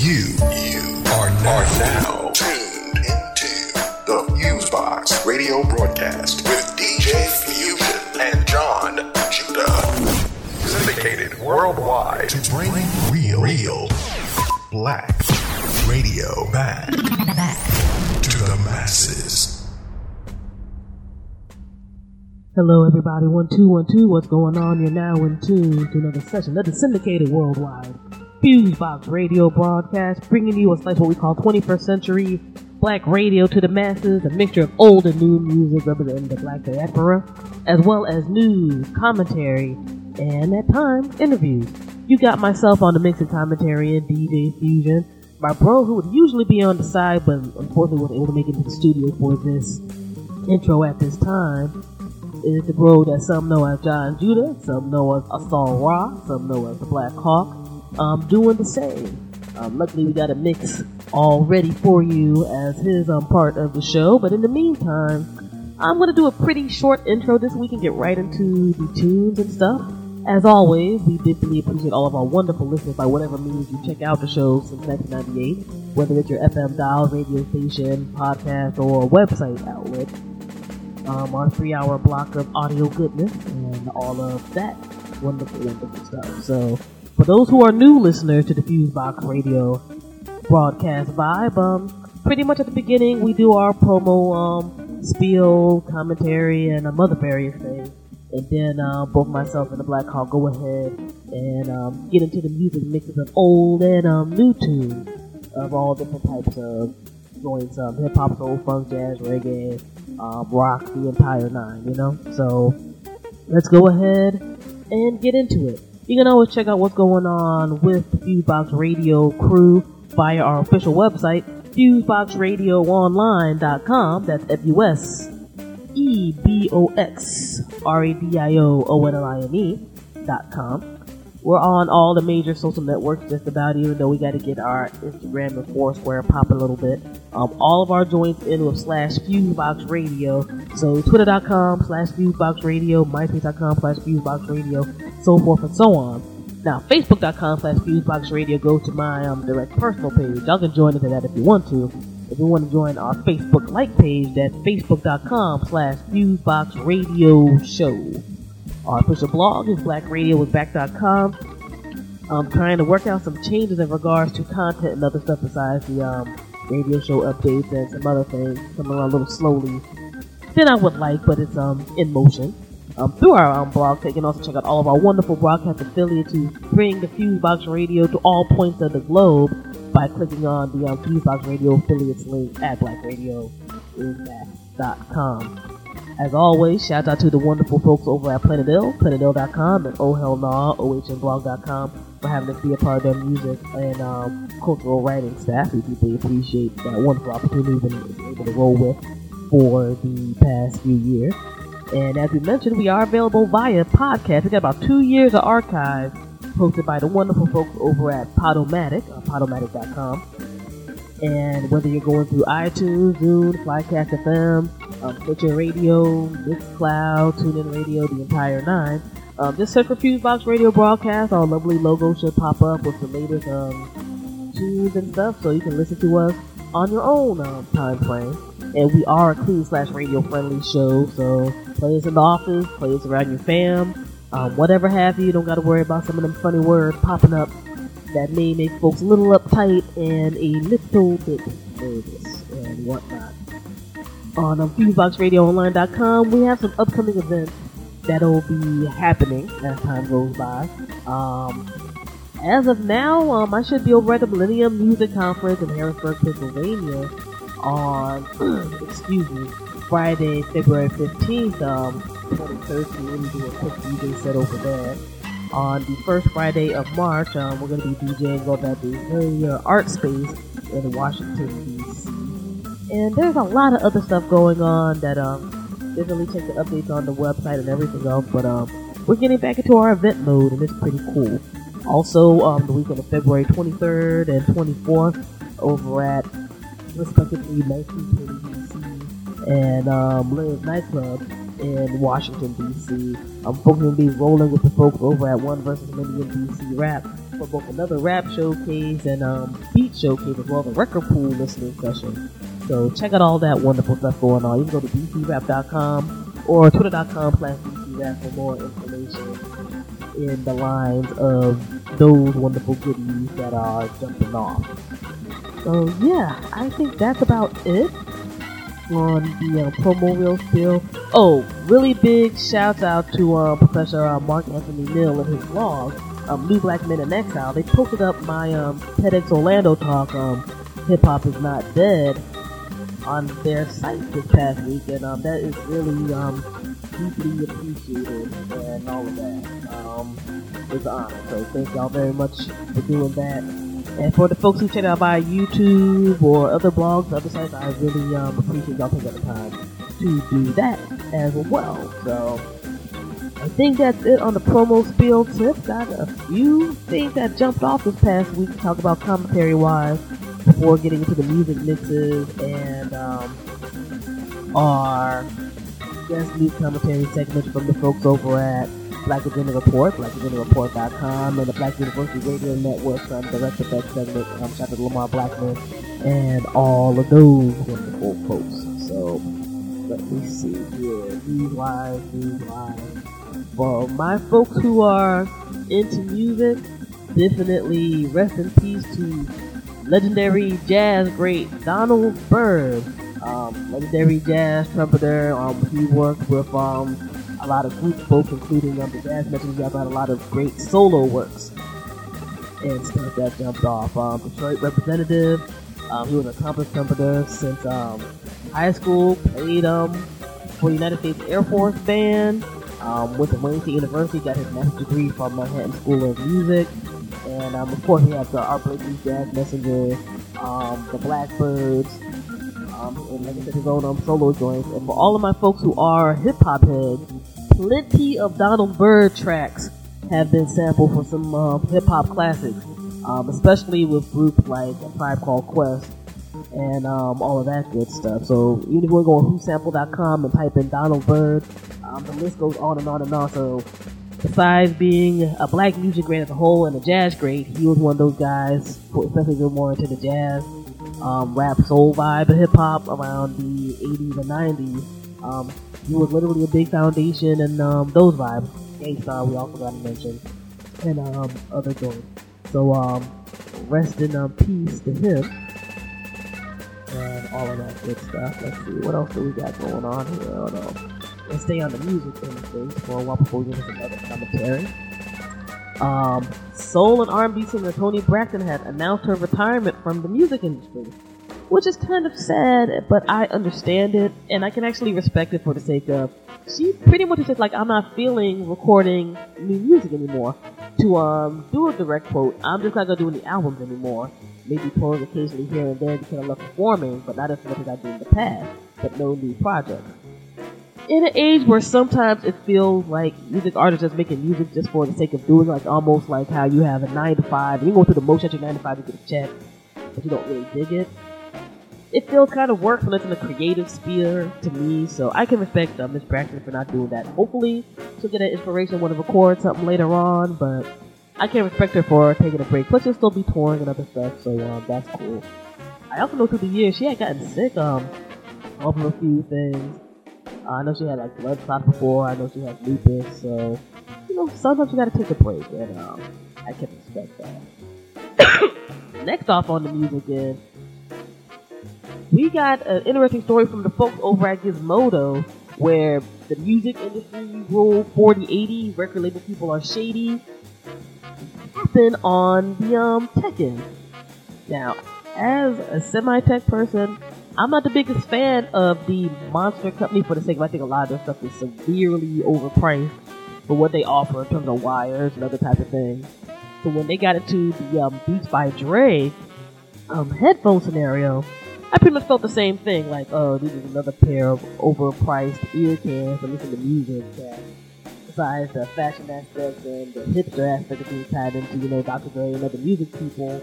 You, you are now, are now tuned into the Fusebox radio broadcast with DJ Fusion and Jon Judah. Syndicated worldwide to bring real, real black radio back, back to the masses. Hello, everybody. One, two, one, two. What's going on? You're now in tune to another session of the syndicated worldwide Fusebox radio broadcast, bringing you a slice what we call 21st century black radio to the masses, a mixture of old and new music representing the black diaspora, as well as news, commentary, and at times interviews. You got myself on the mix and commentary and DJ Fusion. My bro, who would usually be on the side, but unfortunately wasn't able to make it to the studio for this intro at this time, is the bro that some know as Jon Judah, some know as Asal Ra, some know as the Black Hawk. Um, doing the same. Um, luckily, we got a mix all ready for you as his um, part of the show. But in the meantime, I'm going to do a pretty short intro this week and get right into the tunes and stuff. As always, we deeply appreciate all of our wonderful listeners by whatever means you check out the show since 1998, whether it's your FM dial, radio station, podcast, or website outlet um, our three hour block of audio goodness and all of that wonderful, wonderful stuff. So, for those who are new listeners to the Fusebox Radio broadcast vibe, um, pretty much at the beginning we do our promo, um, spiel, commentary, and um, other various things. And then uh, both myself and the Black Hawk go ahead and um, get into the music mixes of old and um, new tunes of all different types of joints, um, hip hop, soul, funk, jazz, reggae, um, rock, the entire nine, you know? So, let's go ahead and get into it. You can always check out what's going on with the Fusebox Radio crew via our official website, FuseboxRadioOnline.com. That's F-U-S E-B-O-X-R-A-D-I-O-O-N-L-I-N-E dot com. We're on all the major social networks just about, even though we got to get our Instagram and Foursquare popping a little bit. Um, all of our joints in with slash Fusebox Radio. So twitter.com slash Fusebox Radio, myspace.com slash Fusebox Radio, so forth and so on. Now, facebook.com slash Fusebox Radio goes to my um, direct personal page. Y'all can join into that if you want to. If you want to join our Facebook like page, that's facebook.com slash Fusebox Radio Show. Our official blog is blackradiowithback.com. I'm trying to work out some changes in regards to content and other stuff besides the um, radio show updates and some other things coming along a little slowly than I would like, but it's um in motion. Um, through our um, blog, you can also check out all of our wonderful broadcast affiliates who bring the Fusebox Radio to all points of the globe by clicking on the um, Fusebox Radio affiliates link at blackradiowithback.com. As always, shout out to the wonderful folks over at Planet Ill, planetill.com, and Oh Hell Nah, ohnblog.com for having us be a part of their music and um, cultural writing staff. We deeply appreciate that wonderful opportunity we've been able to roll with for the past few years. And as we mentioned, we are available via podcast. We've got about two years of archives posted by the wonderful folks over at Podomatic, uh, podomatic.com. And whether you're going through iTunes, Zune, Flycast FM, um, Stitcher Radio, Mixcloud, TuneIn Radio, the entire nine, um, just search for Fusebox Radio Broadcast. Our lovely logo should pop up with the latest um, tunes and stuff, so you can listen to us on your own um, time frame. And we are a clean slash radio friendly show, so play us in the office, play us around your fam, um, whatever have you. You don't got to worry about some of them funny words popping up that may make folks a little uptight and a little bit nervous and whatnot. On um, FuseboxRadioOnline.com, we have some upcoming events that'll be happening as time goes by. Um, as of now, um, I should be over at the Millennium Music Conference in Harrisburg, Pennsylvania on, excuse me, Friday, February 15th, um, 2013. Do a quick DJ set over there. On the first Friday of March, um, we're going to be DJing over at the Hillyer Art Space in Washington, D.C. And there's a lot of other stuff going on that um, definitely check the updates on the website and everything else. But um, we're getting back into our event mode, and it's pretty cool. Also, um, the weekend of February 23rd and 24th over at respectively 1920 DC and um, Live Nightclub in Washington D.C. I'm folks gonna be rolling with the folks over at One versus Million DC Rap for both another rap showcase and um, Beat Showcase as well as a record pool listening session. So check out all that wonderful stuff going on. You can go to bcrap.com or twitter.com slash bcrap for more information in the lines of those wonderful goodies that are jumping off. So yeah, I think that's about it on the uh, promo reel still. Oh, really big shout out to uh, Professor uh, Mark Anthony Neal and his blog, um, New Black Men in Exile. They posted up my um, TEDx Orlando talk, um, Hip Hop is Not Dead, on their site this past week, and um, that is really um, deeply appreciated and all of that. Um, it's an honor. So thank y'all very much for doing that. And for the folks who check out my YouTube or other blogs, other sites, I really um, appreciate y'all taking the time to do that as well. So I think that's it on the promo spiel tip. Got a few things that jumped off this past week to talk about commentary wise before getting into the music mixes and um, our guest news commentary segment from the folks over at Black Agenda Report, blackagendareport.com, and the Black University Radio Network um, Direct Effect segment. Um, shout out to Lamar Blackman and all of those wonderful folks. So let me see here. News wise, news wise. For my folks who are into music, definitely rest in peace to legendary jazz great Donald Byrd. Um, legendary jazz trumpeter. Um, he worked with um, a lot of group folk, including um, the Jazz Messengers. I've had a lot of great solo works and stuff that jumped off. Um, Detroit representative. Um, he was an accomplished trumpeter since um, high school. Played um, for the United States Air Force Band. Um, went to Wayne State University. Got his master's degree from Manhattan School of Music. And um, of course, he has the Blakey Jazz Messenger, um, the Blackbirds, um, and like I said, his own um, solo joints. And for all of my folks who are hip hop heads, plenty of Donald Byrd tracks have been sampled for some uh, hip hop classics, um, especially with groups like Tribe Called Quest and um, all of that good stuff. So even if you want to go whosample.com and type in Donald Byrd, um, the list goes on and on and on. So besides being a black music great as a whole and a jazz great, he was one of those guys, especially you're more into the jazz, um, rap, soul vibe of hip hop around the 80s and 90s. Um, he was literally a big foundation and um, those vibes. Gang Starr, we also got to mention, and um, other joints. So um, rest in um, peace to him and all of that good stuff. Let's see, what else do we got going on here? Oh stay on the music things for a while before we get into another commentary. Um, soul and R&B singer Toni Braxton had announced her retirement from the music industry, which is kind of sad, but I understand it, and I can actually respect it for the sake of she pretty much said like I'm not feeling recording new music anymore. To um do a direct quote, I'm just not gonna do any albums anymore. Maybe touring occasionally here and there because I love performing, but not as much as I did in the past. But no new projects in an age where sometimes it feels like music artists just making music just for the sake of doing, like almost like how you have a nine to five, and you go through the motion at your nine to five to get a check, but you don't really dig it. It feels kind of works when it's in the creative sphere to me, so I can respect uh, Miss Braxton for not doing that. Hopefully, she'll get an inspiration when to record something later on, but I can respect her for taking a break. Plus, she'll still be touring and other stuff, so um, that's cool. I also know through the years she had gotten sick um, over a few things. I know she had like blood clots before. I know she had lupus. So you know, sometimes you gotta take a break, and um, I can respect that. Next off on the music is we got an interesting story from the folks over at Gizmodo, where the music industry rule 4080 record label people are shady. Happened on the um Tekken. Now, as a semi-tech person, I'm not the biggest fan of the Monster Company for the sake of I think a lot of their stuff is severely overpriced for what they offer in terms of wires and other type of things. So when they got into the um, Beats by Dre um, headphone scenario, I pretty much felt the same thing. Like, oh, this is another pair of overpriced ear cans to listen to music that, besides the fashion aspect and the hipster aspect of being tied into, you know, Dr. Dre and other music people,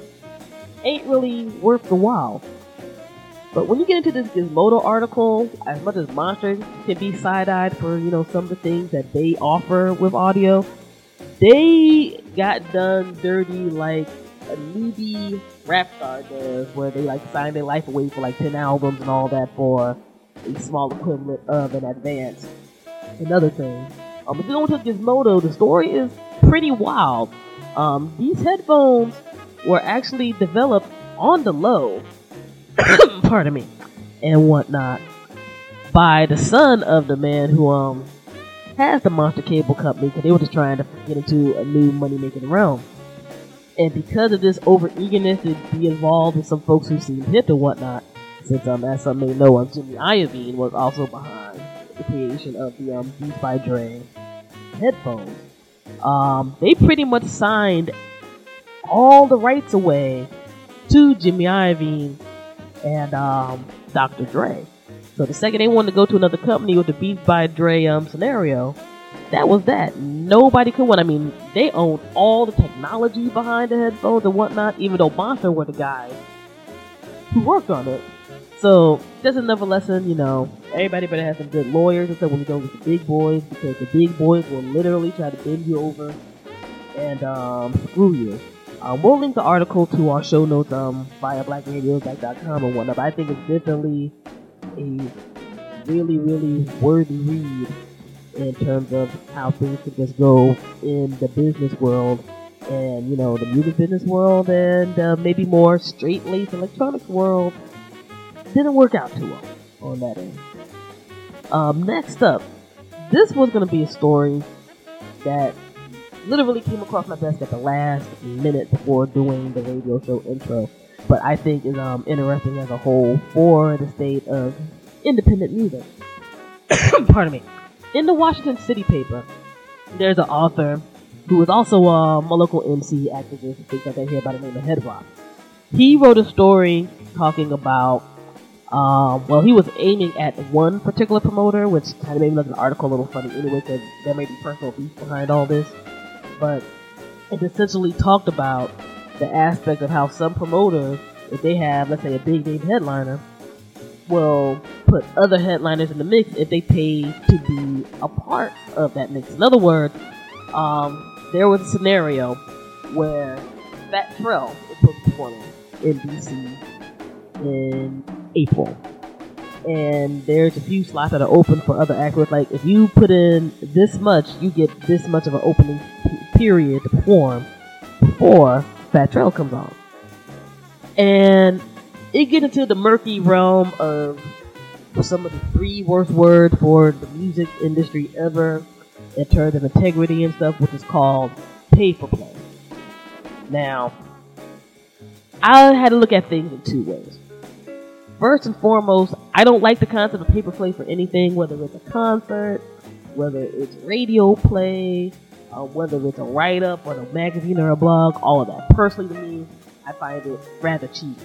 ain't really worth the while. But when you get into this Gizmodo article, as much as Monster can be side-eyed for, you know, some of the things that they offer with audio, they got done dirty like a newbie rap star does, where they like sign their life away for like ten albums and all that for a small equivalent of an advance. Another thing, um, if you go to Gizmodo, the story is pretty wild. Um, these headphones were actually developed on the low, pardon me, and whatnot, by the son of the man who um has the Monster Cable Company because they were just trying to get into a new money making realm. And because of this over eagerness to be involved with some folks who seem hip and whatnot, since um, as some may know, um, Jimmy Iovine was also behind the creation of the um, Beats by Dre headphones. Um, they pretty much signed all the rights away to Jimmy Iovine and um, Dr. Dre. So the second they wanted to go to another company with the Beats by Dre um, scenario, that was that. Nobody could win. I mean, they owned all the technology behind the headphones and whatnot, even though Monster were the guys who worked on it. So, just another lesson, you know, everybody better have some good lawyers stuff when you go with the big boys because the big boys will literally try to bend you over and um, screw you. Um, we'll link the article to our show notes um, via blackradios.com and whatnot. But I think it's definitely a really, really worthy read in terms of how things could just go in the business world and, you know, the music business world and uh, maybe more straight-laced electronics world. Didn't work out too well on that end. Um, next up, this was going to be a story that literally came across my desk at the last minute before doing the radio show intro but I think is um, interesting as a whole for the state of independent music. Pardon me. In the Washington City paper, there's an author who is also um, a local MC activist things like that here by the name of Headrock. He wrote a story talking about, um, well, he was aiming at one particular promoter, which kind of made me look at the article a little funny anyway, because there may be personal beef behind all this. But it essentially talked about the aspect of how some promoters, if they have, let's say, a big name headliner, will put other headliners in the mix if they pay to be a part of that mix. In other words, um, there was a scenario where Fat Trel was supposed to perform in DC in April. And there's a few slots that are open for other actors. Like, if you put in this much, you get this much of an opening period to perform before Fat Trel comes on. And it gets into the murky realm of some of the three worst words for the music industry ever in terms of integrity and stuff, which is called pay for play. Now, I had to look at things in two ways. First and foremost, I don't like the concept of pay for play for anything, whether it's a concert, whether it's radio play, uh, whether it's a write up or a magazine or a blog, all of that. Personally, to me, I find it rather cheap,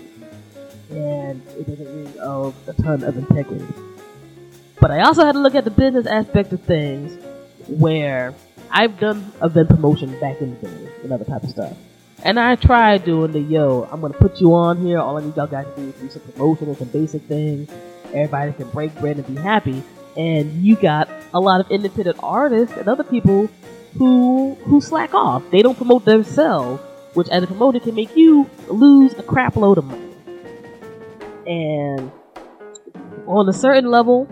and it doesn't ring of a ton of integrity. But I also had to look at the business aspect of things, where I've done event promotion back in the day and other type of stuff. And I tried doing the yo, I'm gonna put you on here. All I need y'all guys to do is do some promotion and some basic things. Everybody can break bread and be happy. And you got a lot of independent artists and other people who who slack off. They don't promote themselves, which as a promoter can make you lose a crap load of money. And on a certain level,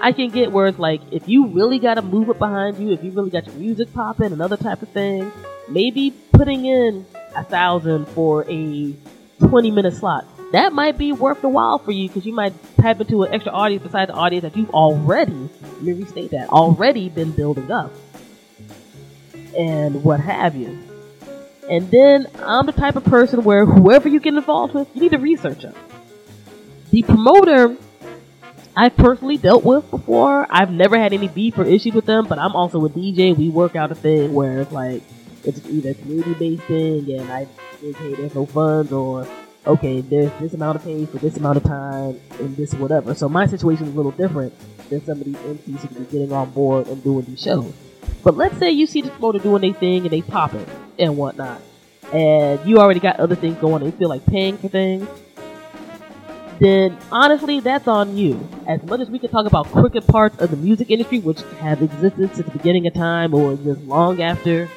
I can get where it's like if you really got a movement behind you, if you really got your music popping, another type of thing, maybe putting in a thousand for a 20 minute slot. That might be worth the while for you because you might tap into an extra audience besides the audience that you've already, let me restate that, already been building up and what have you. And then I'm the type of person where whoever you get involved with, you need to research them. The promoter I've personally dealt with before. I've never had any beef or issues with them, but I'm also a DJ. We work out a thing where it's like it's either community based thing and I think hey there's no funds or okay there's this amount of pay for this amount of time and this whatever. So my situation is a little different than some of these MCs who be getting on board and doing these shows. But let's say you see the promoter doing their thing and they pop it and whatnot, and you already got other things going and you feel like paying for things, then honestly, that's on you. As much as we can talk about crooked parts of the music industry, which have existed since the beginning of time or just long after,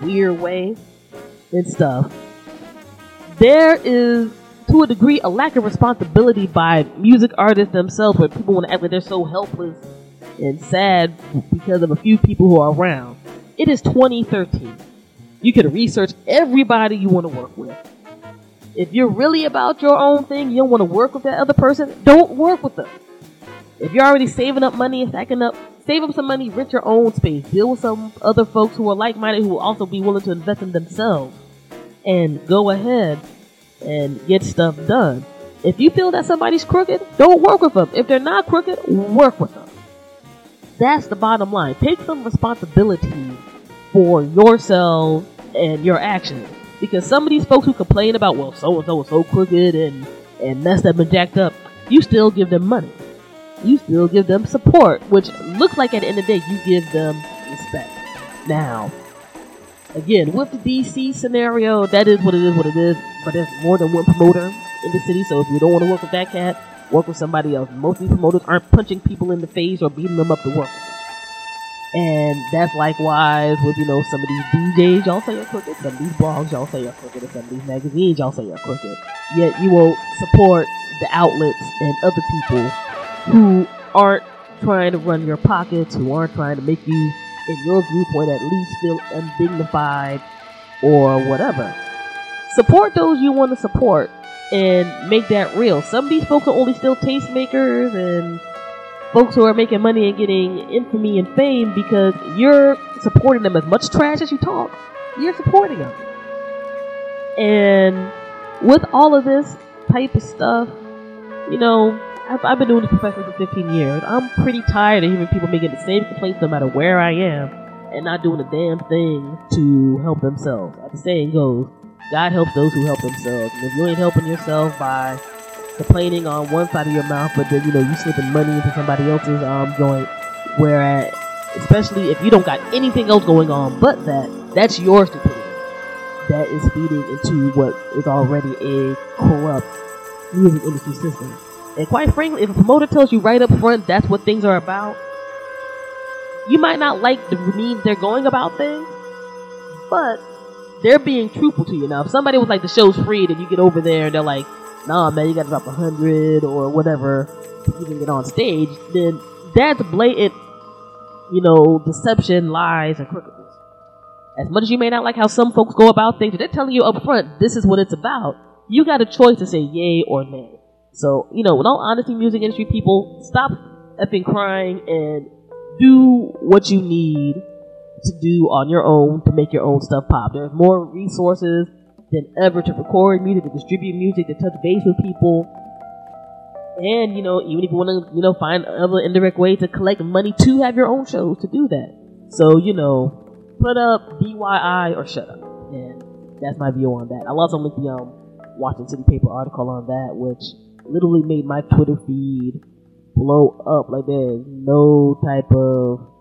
weird way and stuff, there is to a degree a lack of responsibility by music artists themselves where people want to act like they're so helpless and sad because of a few people who are around. It is 2013. You can research everybody you want to work with. If you're really about your own thing, you don't want to work with that other person, don't work with them. If you're already saving up money and stacking up, save up some money, rent your own space, deal with some other folks who are like-minded who will also be willing to invest in themselves, and go ahead and get stuff done. If you feel that somebody's crooked, don't work with them. If they're not crooked, work with them. That's the bottom line. Take some responsibility for yourself and your actions. Because some of these folks who complain about, well, so and so is so crooked and, and messed up and jacked up, you still give them money. You still give them support, which looks like at the end of the day, you give them respect. Now, again, with the DC scenario, that is what it is, what it is, but there's more than one promoter in the city, so if you don't want to work with that cat, work with somebody else. Most of these promoters aren't punching people in the face or beating them up to work. And that's likewise with, you know, some of these DJs, y'all say you're crooked, some of these blogs, y'all say you're crooked, some of these magazines, y'all say you're crooked. Yet you won't support the outlets and other people who aren't trying to run your pockets, who aren't trying to make you, in your viewpoint, at least feel undignified or whatever. Support those you want to support and make that real. Some of these folks are only still tastemakers and folks who are making money and getting infamy and fame because you're supporting them as much trash as you talk. You're supporting them. And with all of this type of stuff, you know, I've, I've been doing this professionally for 15 years. I'm pretty tired of hearing people making the same complaints no matter where I am and not doing a damn thing to help themselves. As the saying goes, God helps those who help themselves. And if you ain't helping yourself by complaining on one side of your mouth, but then you know you slipping money into somebody else's um joint, whereas especially if you don't got anything else going on but that, that's your stupidity. That is feeding into what is already a corrupt music industry system. And quite frankly, if a promoter tells you right up front that's what things are about, you might not like the means they're going about things, but they're being truthful to you. Now, if somebody was like, the show's free, then you get over there and they're like, nah, man, you gotta drop a hundred or whatever to even get on stage, then that's blatant, you know, deception, lies, and crookedness. As much as you may not like how some folks go about things, they're telling you up front, this is what it's about. You got a choice to say yay or nay. So, you know, in all honesty, music industry people, stop effing crying and do what you need to do on your own to make your own stuff pop. There's more resources than ever to record music, to distribute music, to touch base with people. And, you know, even if you want to, you know, find other indirect ways to collect money to have your own shows to do that. So, you know, put up BYI or shut up. And that's my view on that. I'll also link the um, Washington City Paper article on that, which literally made my Twitter feed blow up. Like there's no type of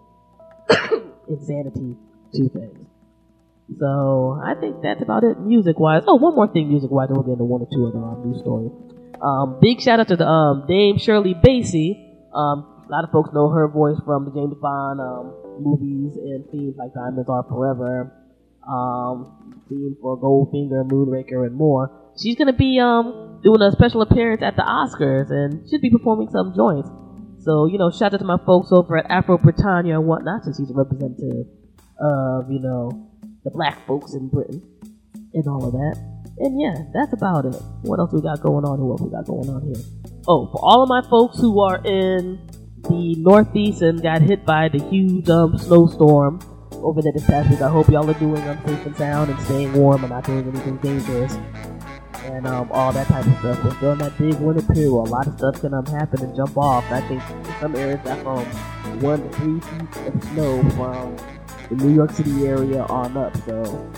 insanity to things. So I think that's about it music wise. Oh, one more thing music wise, we'll get into one or two other um, news stories. Um, big shout out to the um, Dame Shirley Bassey. Um, a lot of folks know her voice from the James Bond um, movies and themes like Diamonds Are Forever, um, theme for Goldfinger, Moonraker, and more. She's gonna be doing a special appearance at the Oscars and should be performing some joints. So, you know, shout out to my folks over at Afro Britannia and whatnot, since he's a representative of, you know, the black folks in Britain and all of that. And yeah, that's about it. What else we got going on? Who else we got going on here? Oh, for all of my folks who are in the Northeast and got hit by the huge um, snowstorm over there this past week, I hope y'all are doing um, safe and sound and staying warm and not doing anything dangerous and um, all that type of stuff. We're during that big winter period a lot of stuff can um, happen and jump off. I think some areas got from one to three feet of snow from the New York City area on up. So,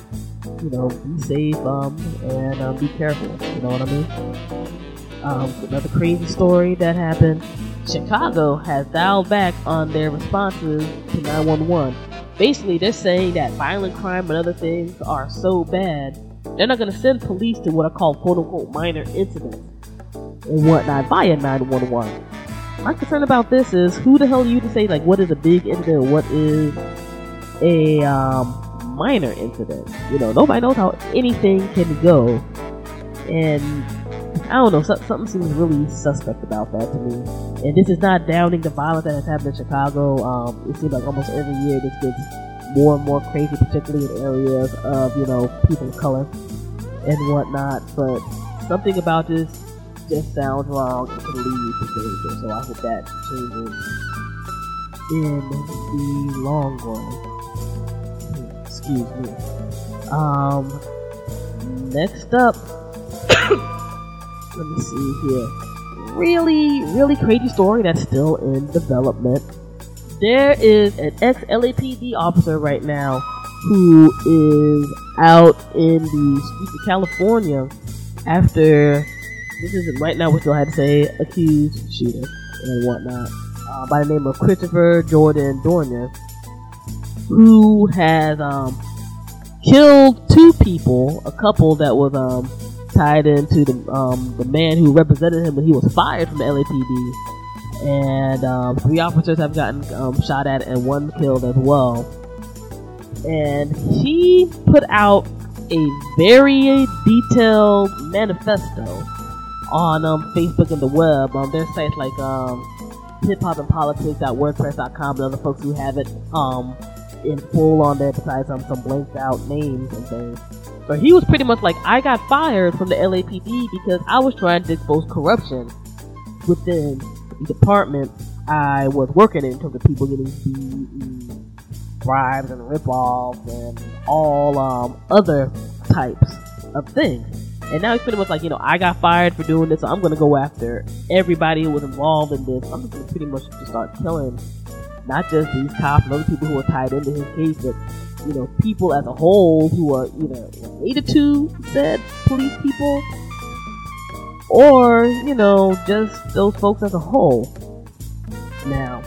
you know, be safe um, and um, be careful. You know what I mean? Um, another crazy story that happened. Chicago has dialed back on their responses to 911. Basically, they're saying that violent crime and other things are so bad they're not going to send police to what are called quote unquote minor incidents and whatnot via 911. My concern about this is who the hell are you to say like what is a big incident what is a um, minor incident? You know, nobody knows how anything can go And I don't know, something seems really suspect about that to me. And this is not downing the violence that has happened in Chicago. Um, it seems like almost every year this gets more and more crazy, particularly in areas of, you know, people of color and whatnot. But something about this just sounds wrong and could lead to danger. So I hope that changes in the long run. Excuse me. Um, next up, let me see here. Really, really crazy story that's still in development. There is an ex LAPD officer right now who is out in the streets of California after this isn't right now. We still had to say accused shooter and whatnot uh, by the name of Christopher Jordan Dorner, who has um, killed two people, a couple that was um, tied into the um, the man who represented him when he was fired from the LAPD, and um, three officers have gotten um, shot at and one killed as well. And he put out a very detailed manifesto on um, Facebook and the web. On their sites like um, hip hop and politics.wordpress.com and other folks who have it um, in full on there besides um, some blanked out names and things. But he was pretty much like, I got fired from the LAPD because I was trying to expose corruption within the department I was working in, in terms of people getting bribes and rip-offs and all um, other types of things. And now he's pretty much like, you know, I got fired for doing this, so I'm going to go after everybody who was involved in this. I'm just to pretty much just start killing not just these cops and other people who are tied into his case, but, you know, people as a whole who are either related to said police people or, you know, just those folks as a whole. Now,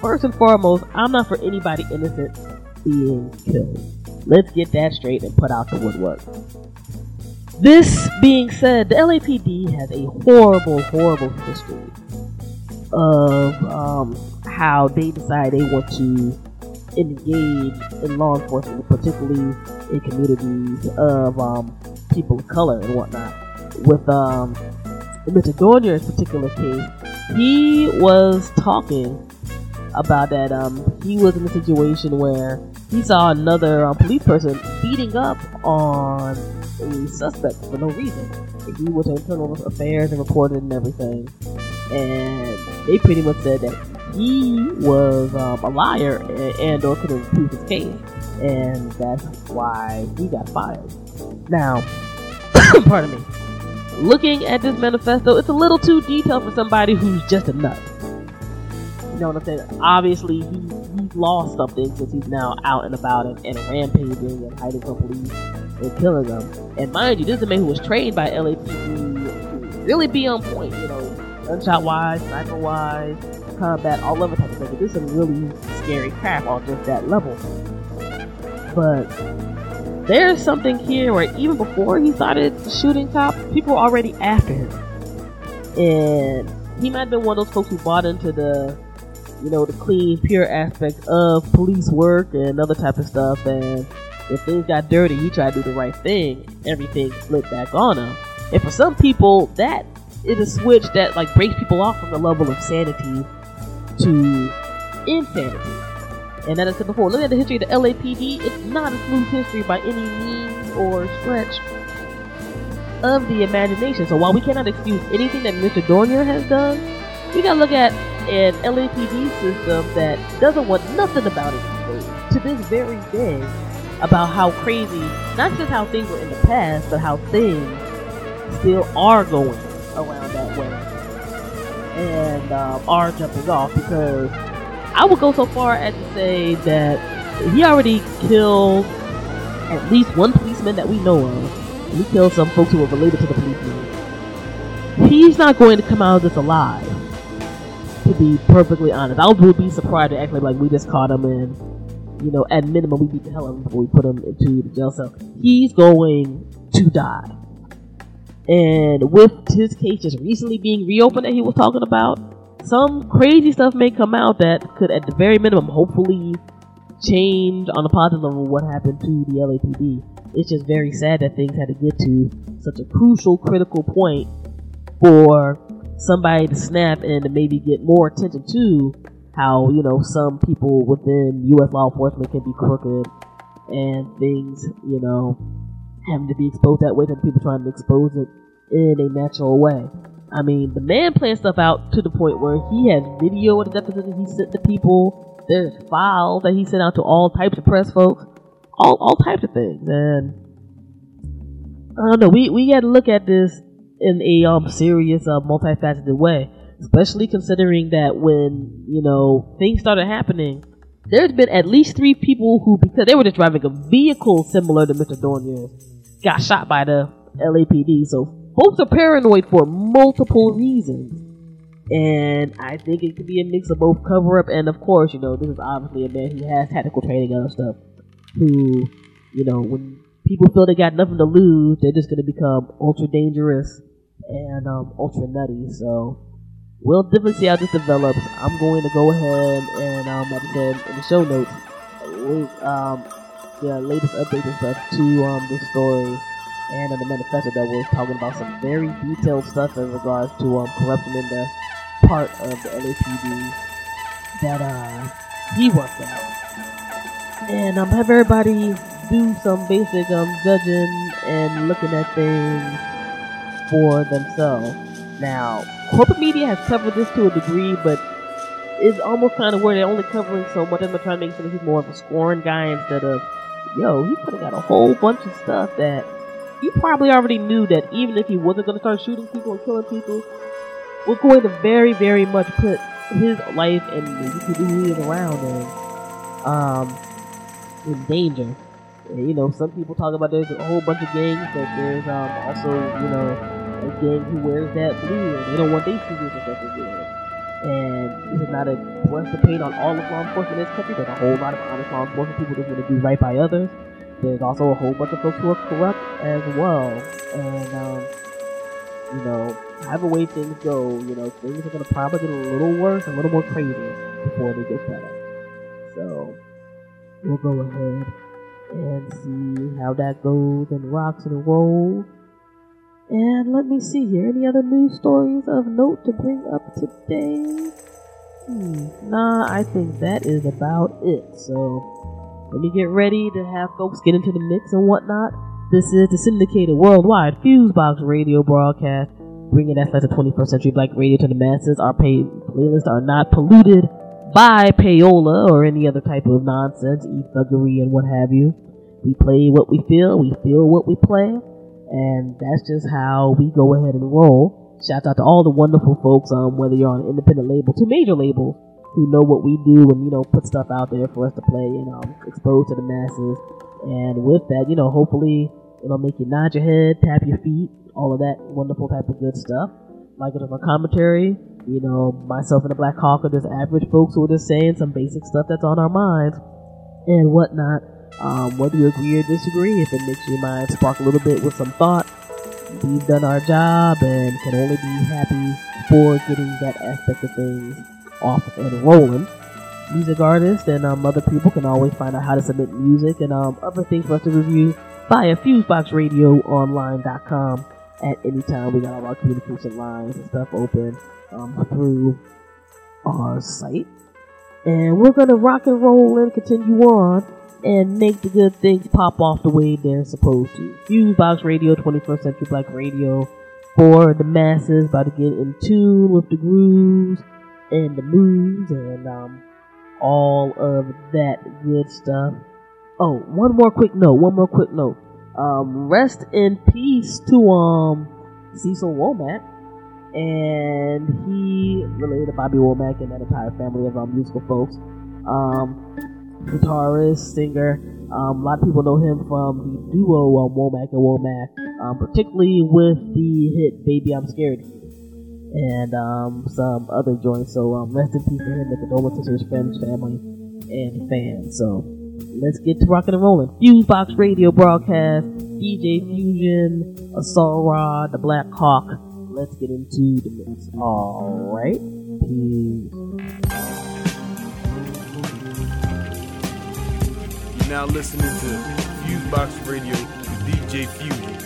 first and foremost, I'm not for anybody innocent being killed. Let's get that straight and put out the woodwork. This being said, the LAPD has a horrible, horrible history of um, how they decide they want to engage in law enforcement, particularly in communities of um, people of color and whatnot. With um, Mr. Dorner's particular case, he was talking about that um, he was in a situation where he saw another um, police person beating up on a suspect for no reason. He went to internal affairs and reported and everything, and they pretty much said that he was um, a liar and, and or couldn't prove his case, and that's why he got fired. Now, pardon me. Looking at this manifesto, it's a little too detailed for somebody who's just a nut. You know what I'm saying? Obviously, he, he's lost something since he's now out and about and, and rampaging and hiding from police and killing them. And mind you, this is a man who was trained by LAPD to really be on point, you know, gunshot wise, sniper wise, combat, all other type of things. This is some really scary crap on just that level. But there's something here where even before he started shooting cops, people were already after him. And he might have been one of those folks who bought into the, you know, the clean, pure aspect of police work and other type of stuff and if things got dirty, he tried to do the right thing. Everything flipped back on him. And for some people, that is a switch that like breaks people off from the level of sanity to insanity. And as I said before, looking at the history of the LAPD, it's not a smooth history by any means or stretch of the imagination. So while we cannot excuse anything that Mr. Dorner has done, we gotta look at an LAPD system that doesn't want nothing about it to this very day about how crazy, not just how things were in the past, but how things still are going around that way and um, are jumping off because I would go so far as to say that he already killed at least one policeman that we know of. He killed some folks who were related to the policeman. He's not going to come out of this alive. To be perfectly honest, I would be surprised to actually like we just caught him and you know, at minimum, we beat the hell out of him before we put him into the jail cell. He's going to die. And with his case just recently being reopened that he was talking about, some crazy stuff may come out that could, at the very minimum, hopefully change on the positive level what happened to the LAPD. it's just very sad that things had to get to such a crucial, critical point for somebody to snap and to maybe get more attention to how you know some people within U.S. law enforcement can be crooked and things you know having to be exposed that way than people trying to expose it in a natural way. I mean, the man planned stuff out to the point where he has video of the deposition he sent to people. There's files that he sent out to all types of press folks, all all types of things, and I don't know. We we got to look at this in a um serious, uh, multifaceted way, especially considering that when you know things started happening, there's been at least three people who because they were just driving a vehicle similar to Mr. Dorner, got shot by the LAPD. So folks are paranoid for multiple reasons. And I think it could be a mix of both cover up and, of course, you know, this is obviously a man who has tactical training and stuff. Who, you know, when people feel they got nothing to lose, they're just going to become ultra dangerous and um, ultra nutty. So we'll definitely see how this develops. I'm going to go ahead and, um, like I said in the show notes, um, the latest updates and stuff to um, this story and in the manifesto that was talking about some very detailed stuff in regards to um, corruption in the part of the LAPD that uh, he worked out. And um, have everybody do some basic um, judging and looking at things for themselves. Now, corporate media has covered this to a degree, but it's almost kind of where they're only covering so much. they're trying to make sure he's more of a scoring guy instead of, yo, he's putting out a whole bunch of stuff that he probably already knew that even if he wasn't going to start shooting people and killing people, was going to very, very much put his life and the people who he is around in, um, in danger. You know, some people talk about there's a whole bunch of gangs, but there's um, also, you know, a gang who wears that blue and they don't want their secrets and stuff to And this is not a brush to paint on all of law enforcement in this country. There's a whole lot of honest law enforcement people that want to do right by others. There's also a whole bunch of folks who are corrupt as well. And, um, you know, however way things go, you know, things are to probably get a little worse, a little more crazy before they get better. So, we'll go ahead and see how that goes and rocks and rolls. And let me see here. Any other news stories of note to bring up today? Hmm, nah, I think that is about it. So let me get ready to have folks get into the mix and whatnot. This is the syndicated worldwide Fusebox radio broadcast, bringing that slice of 21st century black radio to the masses. Our pay playlists are not polluted by payola or any other type of nonsense, e-thuggery and what have you. We play what we feel, we feel what we play, and that's just how we go ahead and roll. Shout out to all the wonderful folks, um, whether you're on an independent label to major labels, who know what we do and you know put stuff out there for us to play and um, expose to the masses. And with that, you know, hopefully it'll make you nod your head, tap your feet, all of that wonderful type of good stuff. Like it a commentary, you know, myself and the Black Hawk are just average folks who are just saying some basic stuff that's on our minds and whatnot. Um, whether you agree or disagree, if it makes your mind spark a little bit with some thought, we've done our job and can only be happy for getting that aspect of things off and rolling. Music artists and um, other people can always find out how to submit music and um, other things for us to review via FuseboxRadioOnline.com at any time. We got all our communication lines and stuff open um, through our site. And we're going to rock and roll and continue on and make the good things pop off the way they're supposed to. Fusebox Radio, 21st Century Black Radio, for the masses, about to get in tune with the grooves and the moves and um, all of that good stuff. Oh, one more quick note. One more quick note. Um, rest in peace to um Cecil Womack, and he related to Bobby Womack and that entire family of um, musical folks. Um, guitarist, singer. Um, a lot of people know him from the duo um, Womack and Womack, um, particularly with the hit "Baby I'm Scared of You" and um, some other joints. So um, rest in peace to him, the condolences to his friends, family, and fans. So let's get to rocking and rolling. Fusebox Radio broadcast, DJ Fusion, Assault Rod, the Black Hawk. Let's get into the mix. All right, peace. You're now listening to Fusebox Radio with DJ Fusion.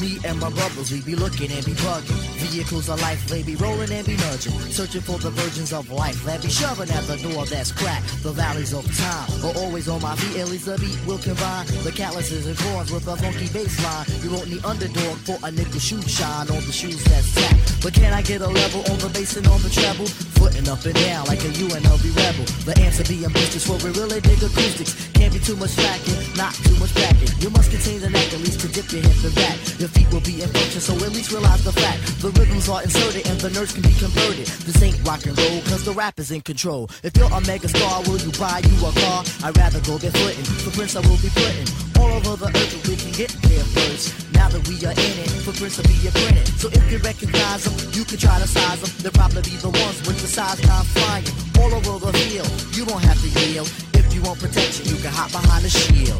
Me and my brothers, we be looking and be bugging. Vehicles of life, they be rolling and be nudging. Searching for the virgins of life, they be shoving at the door that's cracked. The valleys of time are always on my feet, at least the beat will combine. The calluses and corns with a funky bass line. You won't need underdog for a nickel shoe shine on the shoes that's tapped. But can I get a level on the bass and on the treble? Footing up and down like a UNLV rebel. The answer being boosters for we really dig acoustics. Can't be too much slacking, not too much backing. You must contain the neck at least to dip your hip and back. Your feet will be in function, so at least realize the fact. The rhythms are inserted and the nerves can be converted. This ain't rock and roll, cause the rap is in control. If you're a mega star, will you buy you a car? I'd rather go get footin'. Footprints I will be putting all over the earth we can get there first. Now that we are in it, footprints will be printed. So if you recognize them, you can try to size them. They'll probably be the ones with the size not flying all over the field. You won't have to yield. If you want protection, you can hop behind the shield.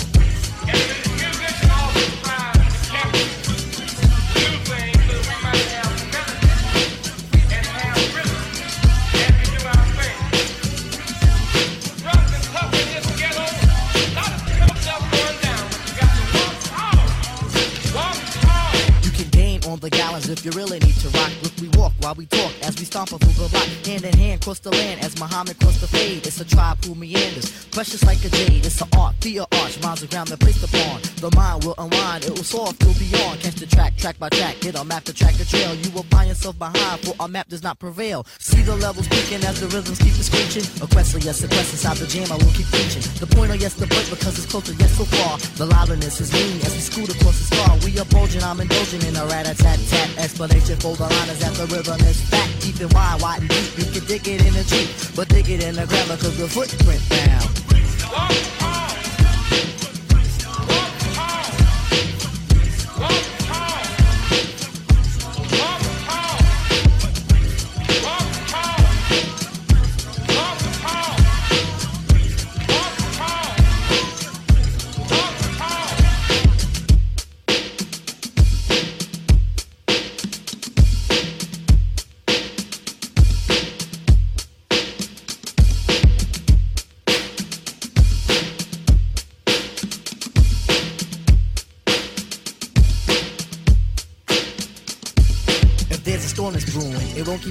You really need to rock. Look, we walk while we talk as we stomp through the block. Hand in hand, cross the land as Muhammad crossed the fade. It's a tribe who meanders, precious like a jade. It's an art, the arch, miles of ground that placed upon. The mind will unwind, it will soar through beyond. Catch the track, track by track, get a map to track the trail. You find behind, for our map does not prevail. See the levels peaking as the rhythms keep screeching. A quest, yes, a quest inside the jam, I will keep reaching. The point, oh yes, the break because it's closer, yes, so far. The liveliness is lean as we scoot across the star. We are bulging, I'm indulging in a rat-a-tat-tat explanation for the line is that the rhythm is fat, deep and wide, wide and deep. You can dig it in a jeep, but dig it in the grammar cause the footprint down.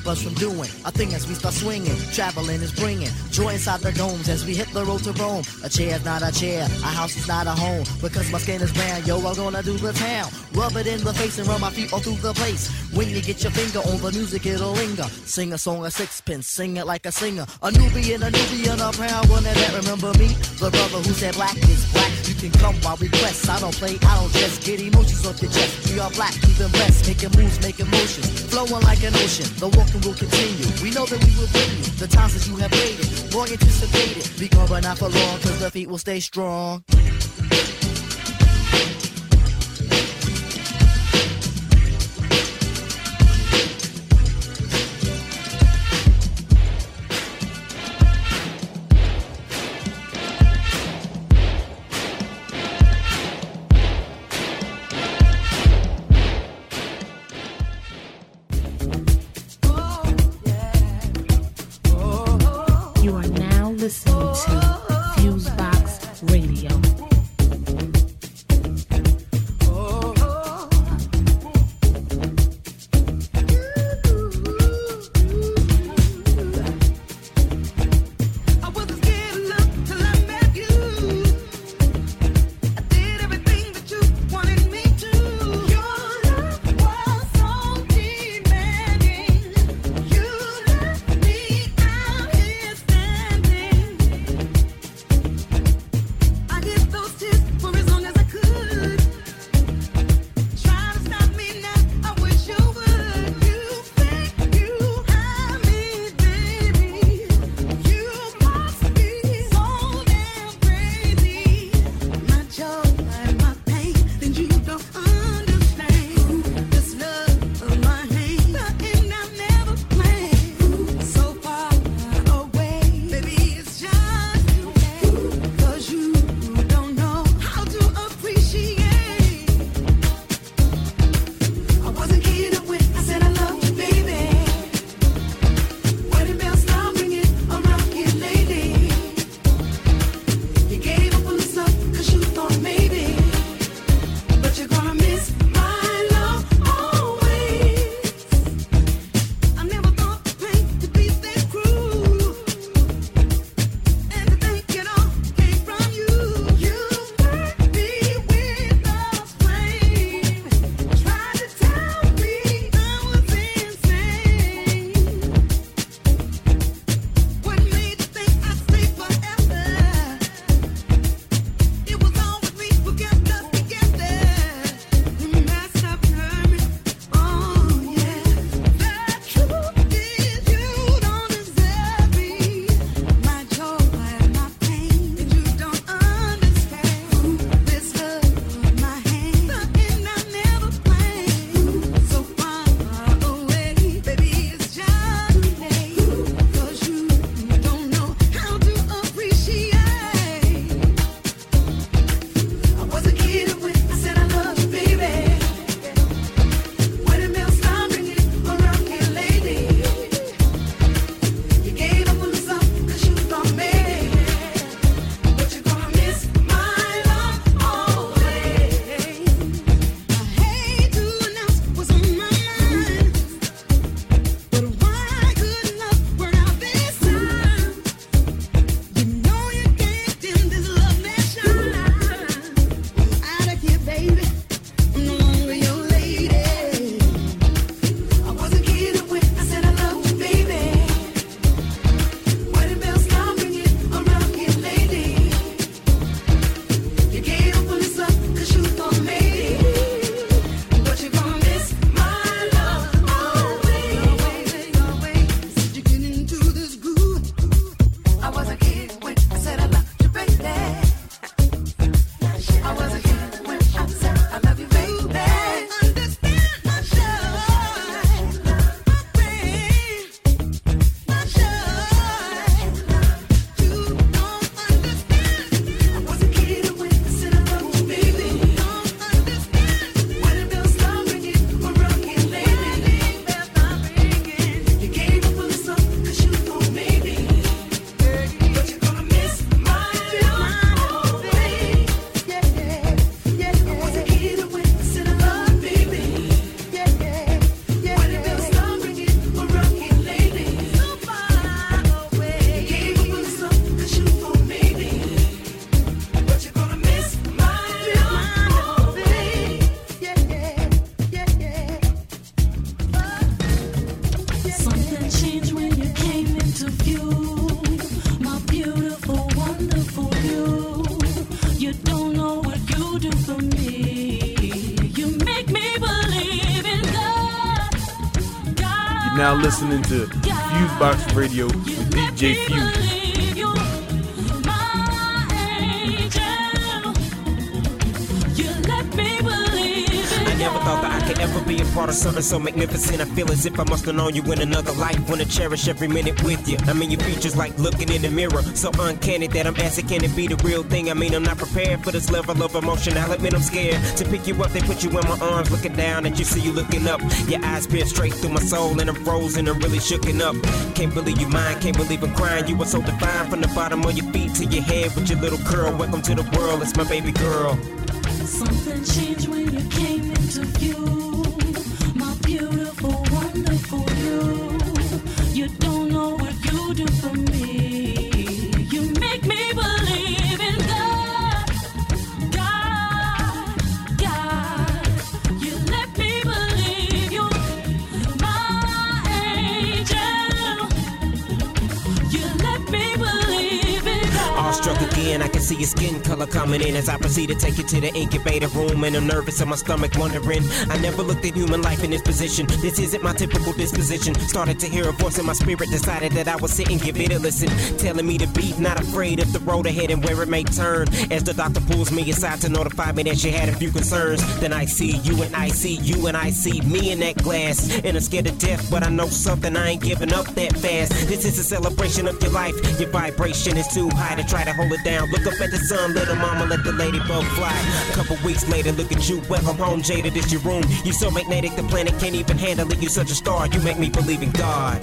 Us from doing a thing as we start swinging. Traveling is bringing joy inside the domes as we hit the road to Rome. A chair's not a chair, a house is not a home. Because my skin is brown, yo, I'm gonna do the town. Rub it in the face and run my feet all through the place. When you get your finger on the music, it'll linger. Sing a song of sixpence, sing it like a singer. A Nubian, a Nubian, a proud one that remember me. The brother who said black is black. You can come while we press. I don't play, I don't just get emotions off your chest. We are black, even blessed, making moves, making motions, flowing like an ocean. The walking will continue. We know that we will bring you the times that you have waited, long anticipated. Be gone, but not for long, cause the feet will stay strong. Listening to Fusebox Radio with DJ Fusion. Of something so magnificent. I feel as if I must have known you in another life. Wanna cherish every minute with you. I mean, your features like looking in the mirror. So uncanny that I'm asking, can it be the real thing? I mean, I'm not prepared for this level of emotion. I'll admit I'm scared to pick you up. They put you in my arms, looking down at you, see you looking up. Your eyes pierce straight through my soul, and I'm frozen. I'm really shooken up. Can't believe you mine, can't believe I'm crying. You were so divine from the bottom of your feet to your head with your little curl. Welcome to the world, it's my baby girl. Something changed when you came into view. You do for me. See your skin color coming in as I proceed to take you to the incubator room. And I'm nervous in my stomach, wondering. I never looked at human life in this position. This isn't my typical disposition. Started to hear a voice in my spirit, decided that I would sit and give it a listen. Telling me to be not afraid of the road ahead and where it may turn. As the doctor pulls me aside to notify me that she had a few concerns. Then I see you and I see you and I see me in that glass. And I'm scared to death, but I know something, I ain't giving up that fast. This is a celebration of your life. Your vibration is too high to try to hold it down. Look up at the sun, little mama, let the ladybug fly. A couple weeks later, look at you. Welcome home, Jada, this your room. You so magnetic, the planet can't even handle it. You such a star, you make me believe in God.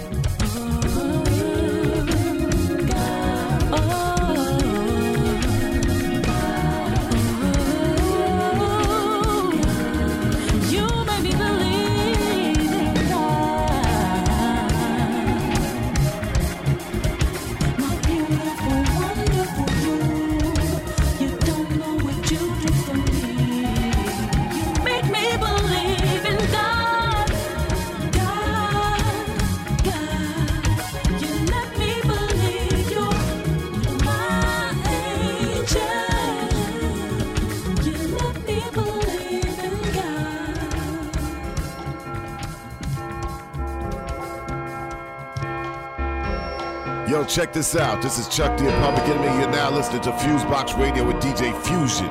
This out. This is Chuck D. Public Enemy. You're now listening to Fusebox Radio with DJ Fusion.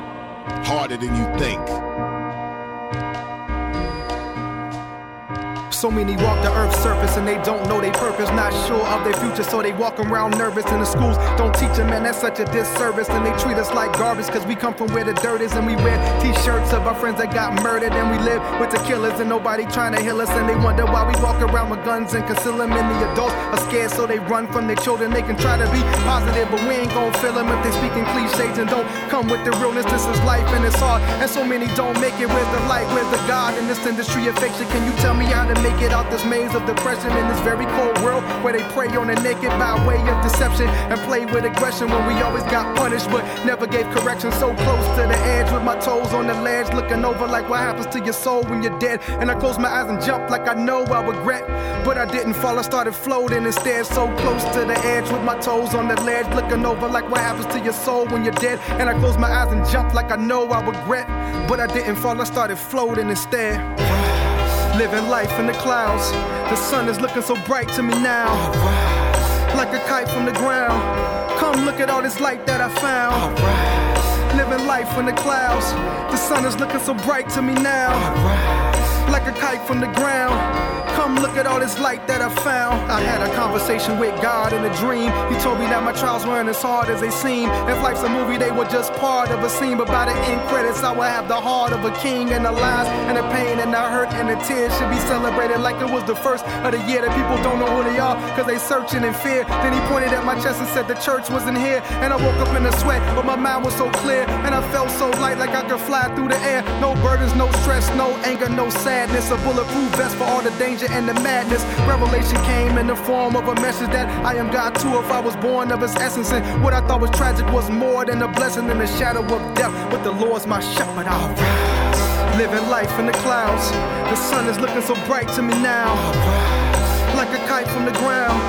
Harder than you think. So many walk the earth's surface and they don't know their purpose, not sure of their future, so they walk around nervous. And the schools don't teach them, man, that's such a disservice. And they treat us like garbage because we come from where the dirt is. And we wear t shirts of our friends that got murdered. And we live with the killers and nobody trying to heal us. And they wonder why we walk around with guns and conceal them. And the adults are scared, so they run from their children. They can try to be positive, but we ain't gonna feel them if they speaking cliches and don't come with the realness. This is life and it's hard. And so many don't make it. Where's the light? Where's the God in this industry of fiction? Can you tell me how to make it out this maze of depression in this very cold world where they prey on the naked by way of deception and play with aggression when we always got punished but never gave correction? So close to the edge with my toes on the ledge, looking over like what happens to your soul when you're dead. And I close my eyes and jump like I know I regret, but I didn't fall. I started floating instead, so close to the edge with my toes on the ledge, looking over like what happens to your soul when you're dead. And I close my eyes and jump like I know I regret, but I didn't fall. I started floating instead. Living life in the clouds. The sun is looking so bright to me now. Like a kite from the ground. Come look at all this light that I found. Living life in the clouds. The sun is looking so bright to me now. Like a kite from the ground. Come look at all this light that I found. I had a conversation with God in a dream. He told me that my trials weren't as hard as they seem. If life's a movie, they were just part of a scene. But by the end credits, I would have the heart of a king. And the lies and the pain and the hurt and the tears should be celebrated like it was the first of the year. That people don't know who they are because they searching in fear. Then he pointed at my chest and said the church wasn't here. And I woke up in a sweat, but my mind was so clear. And I felt so light like I could fly through the air. No burdens, no stress, no anger, no sadness. A bulletproof vest for all the danger and the madness. Revelation came in the form of a message that I am God too if I was born of his essence. And what I thought was tragic was more than a blessing in the shadow of death. But the Lord's my shepherd, I'll rise. Living life in the clouds. The sun is looking so bright to me now. Like a kite from the ground.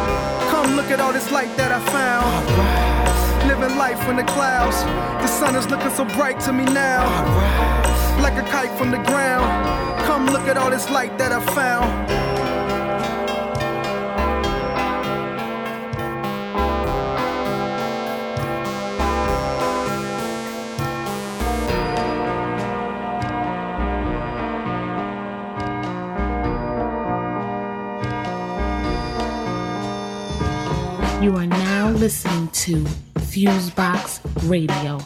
Come look at all this light that I found. Living life in the clouds. The sun is looking so bright to me now like a kite from the ground. Come look at all this light that I found. You are now listening to Fusebox Radio.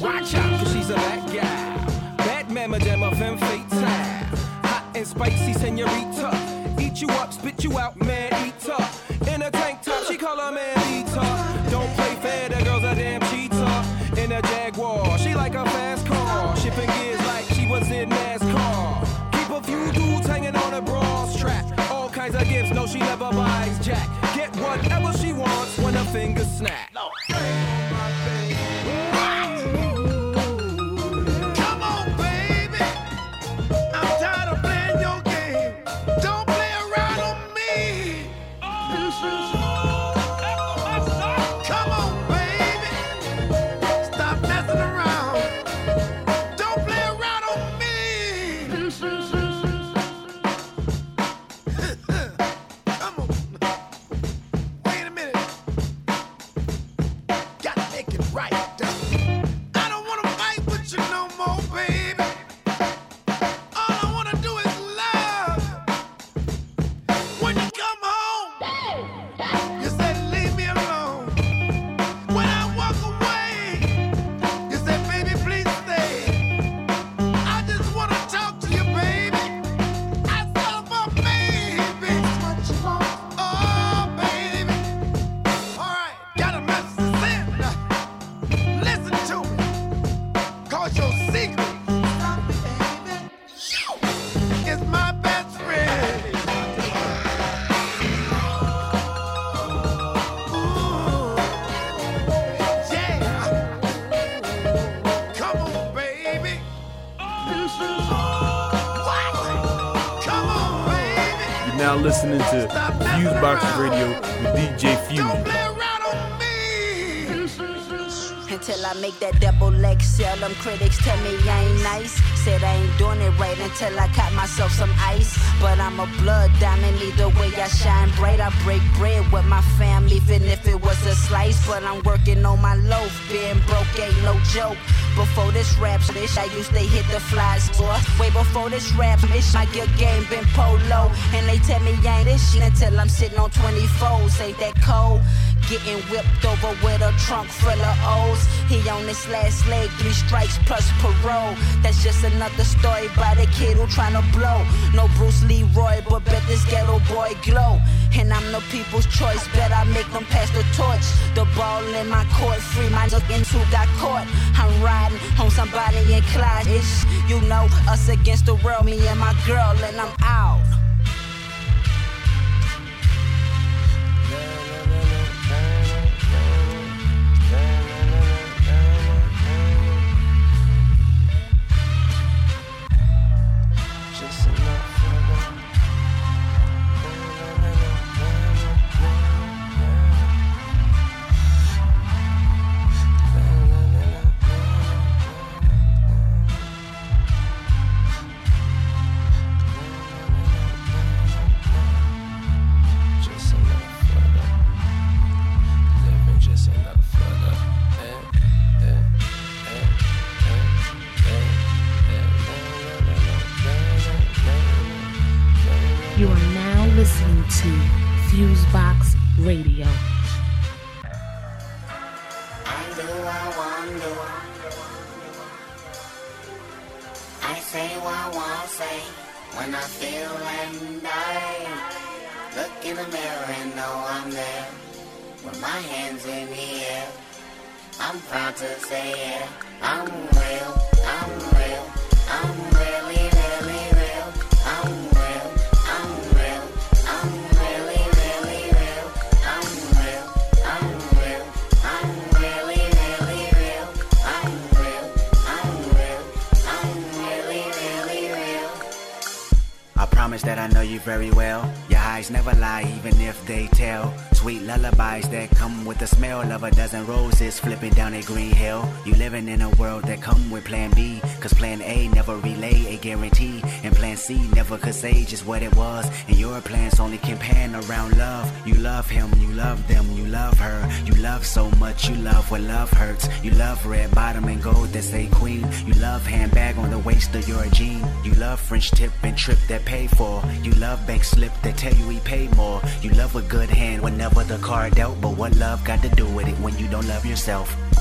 Watch out, cause she's a bad guy. Bad mama of femme fatale. Hot and spicy senorita. Eat you up, spit you out, man, eat up. In a tank top, she call her man Vita. Don't play fair, that girl's a damn cheater. In a Jaguar, she like a fast car. Shipping gears like she was in NASCAR. Keep a few dudes hanging on a bra strap. All kinds of gifts, no, she never buys jack. Get whatever she wants when her fingers snap. Come Fusebox Radio with DJ Fusion. Until I make that double XL, them critics tell me I ain't nice. Said I ain't doing it right until I caught myself some ice. But I'm a blood diamond, either way I shine bright. I break bread with my family, even if it was a slice. But I'm working on my loaf, being broke ain't no joke. Before this rap bitch, I used to hit the flies boy. Way before this rap bitch, my gear game been polo. And they tell me I ain't this shit until I'm sitting on 24s. Ain't that cold? Getting whipped over with a trunk full of O's. He on his last leg, three strikes plus parole. That's just another story by the kid who tryna blow. No Bruce Leroy, but bet this ghetto boy glow. And I'm the people's choice, bet I make them pass the torch. The ball in my court, free my looking who got caught. I'm riding on somebody in Clyde ish. You know, us against the world, me and my girl, and I'm love yourself?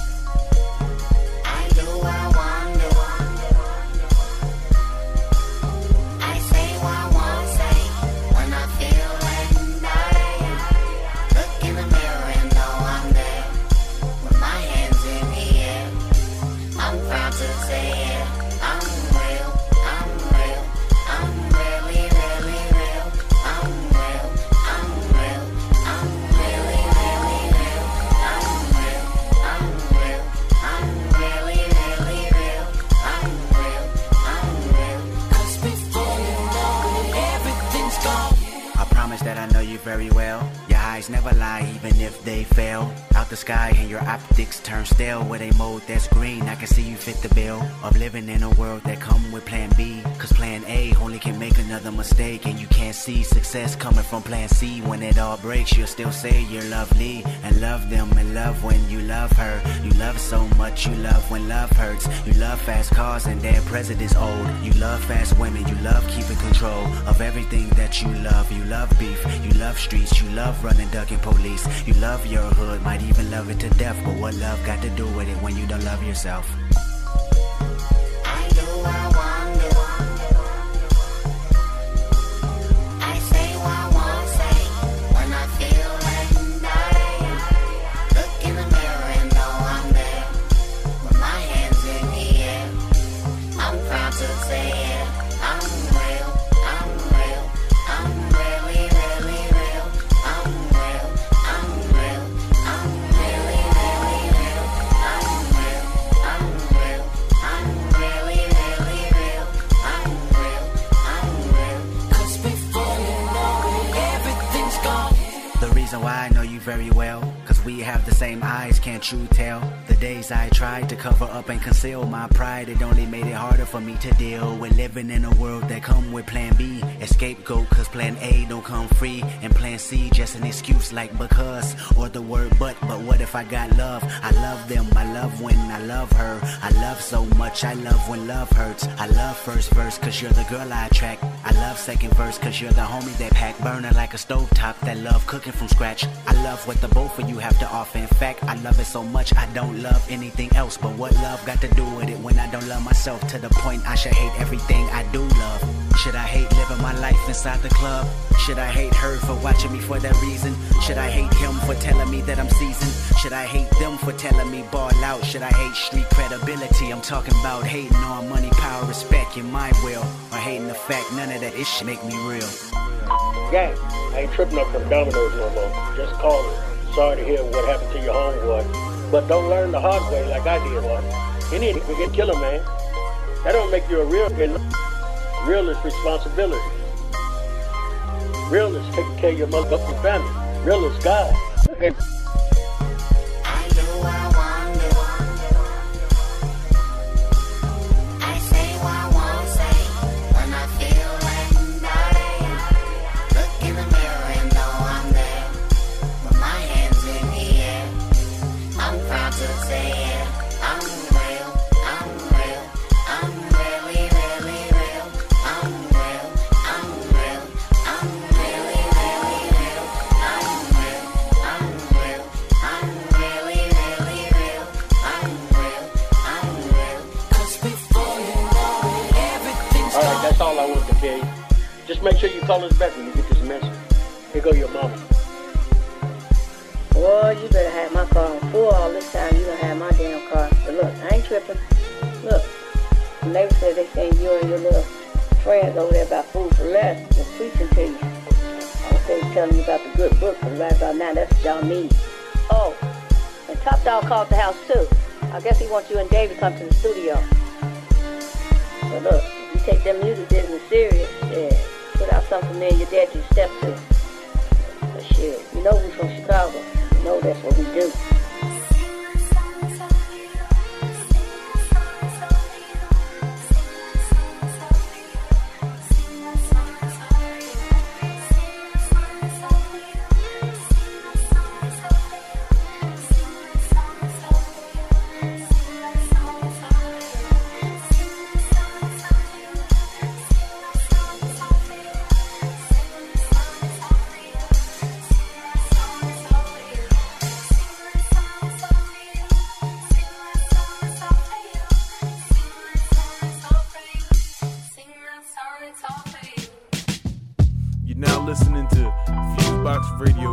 Very well. Eyes never lie, even if they fail. Out the sky and your optics turn stale with a mode that's green. I can see you fit the bill of living in a world that come with plan B. Cause plan A only can make another mistake. And you can't see success coming from plan C. When it all breaks, you'll still say you're lovely and love them and love when you love her. You love so much, you love when love hurts. You love fast cars and their president's old. You love fast women, you love keeping control of everything that you love. You love beef, you love streets, you love running, ducking police. You love your hood, might even love it to death. But what love got to do with it when you don't love yourself? Reason why I know you very well, cause we have the same eyes, can't you tell? Days I tried to cover up and conceal my pride, it only made it harder for me to deal with living in a world that come with plan B. Escapegoat, cause plan A don't come free, and plan C just an excuse like because, or the word but, but what if I got love? I love them, I love when I love her. I love so much, I love when love hurts. I love first verse, cause you're the girl I attract. I love second verse, cause you're the homie that pack. Burner like a stovetop that love cooking from scratch. I love what the both of you have to offer. In fact, I love it so much I don't love anything else. But what love got to do with it when I don't love myself to the point I should hate everything I do love? Should I hate living my life inside the club? Should I hate her for watching me for that reason? Should I hate him for telling me that I'm seasoned? Should I hate them for telling me ball out? Should I hate street credibility? I'm talking about hating on money, power, respect, in my will. Or hating the fact none of that it should make me real. Gang, I ain't tripping up from Domino's no more. Just call it. Sorry to hear what happened to your homeboy. But don't learn the hard way like I did one. Any get killer, man. That don't make you a real. Real is responsibility. Real is taking care of your motherfucking family. Real is God. Sure you call us back when you get this message. Here go your mama. Boy, you better have my car on full all this time. You don't have my damn car. But look, I ain't tripping. Look, the neighbor said they saying you and your little friends over there about food for less was preaching to you. I was they telling you about the good book, but right about now, that's what y'all need. Oh, and Top Dawg called the house too. I guess he wants you and David to come to the studio. But look, if you take them music business serious, yeah, without something familiar your to step to. But shit, you know we from Chicago. You know that's what we do. Radio.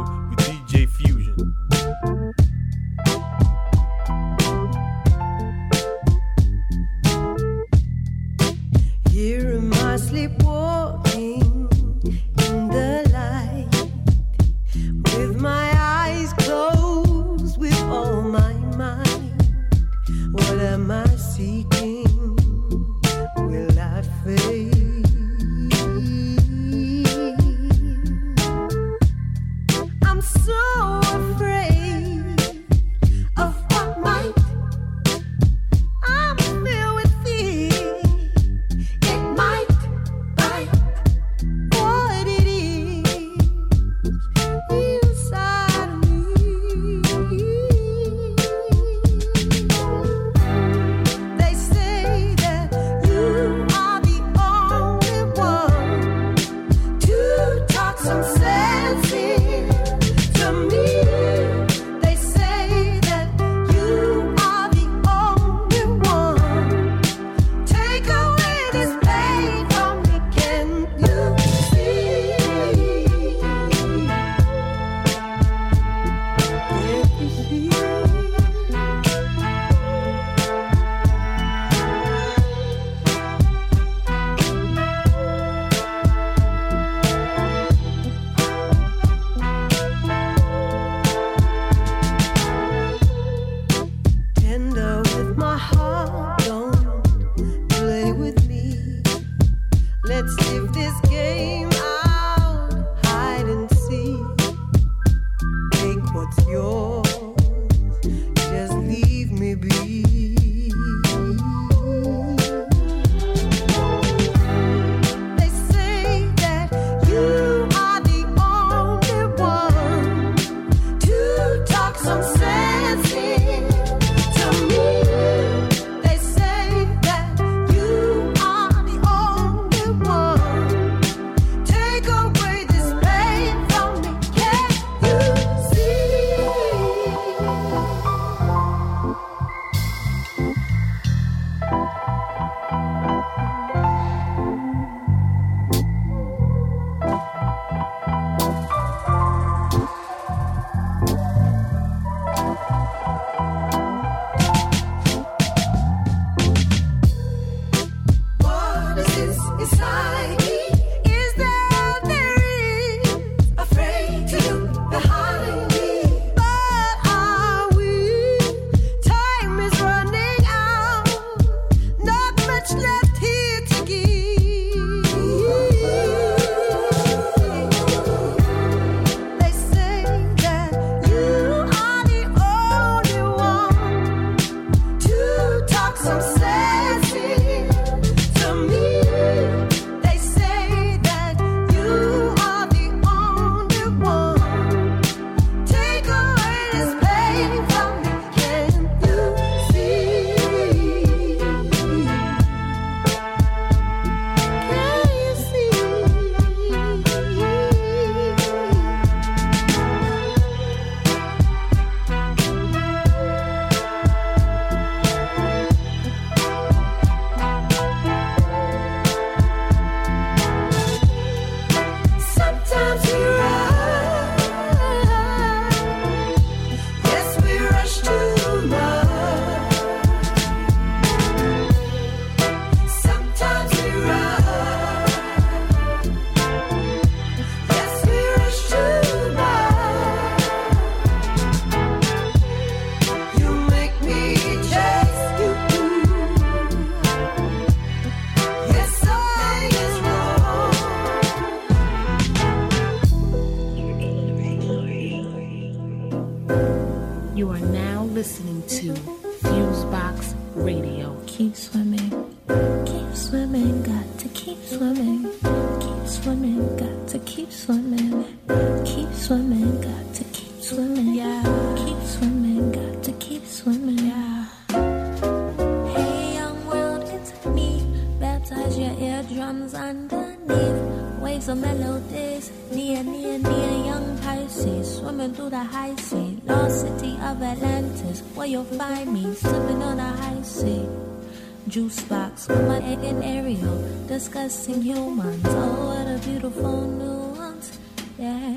Discussing humans. Oh, what a beautiful nuance. Yeah.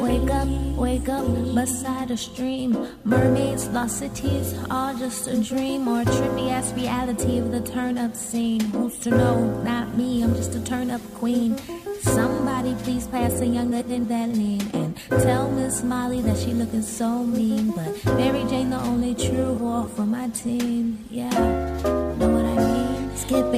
Wake up, wake up beside a stream. Mermaids, lost cities, all just a dream or a trippy ass reality of the turn up scene. Who's to know? Not me, I'm just a turn up queen. Somebody please pass a younger than that lean and tell Miss Molly that she looking so mean. But Mary Jane, the only true whore for my team.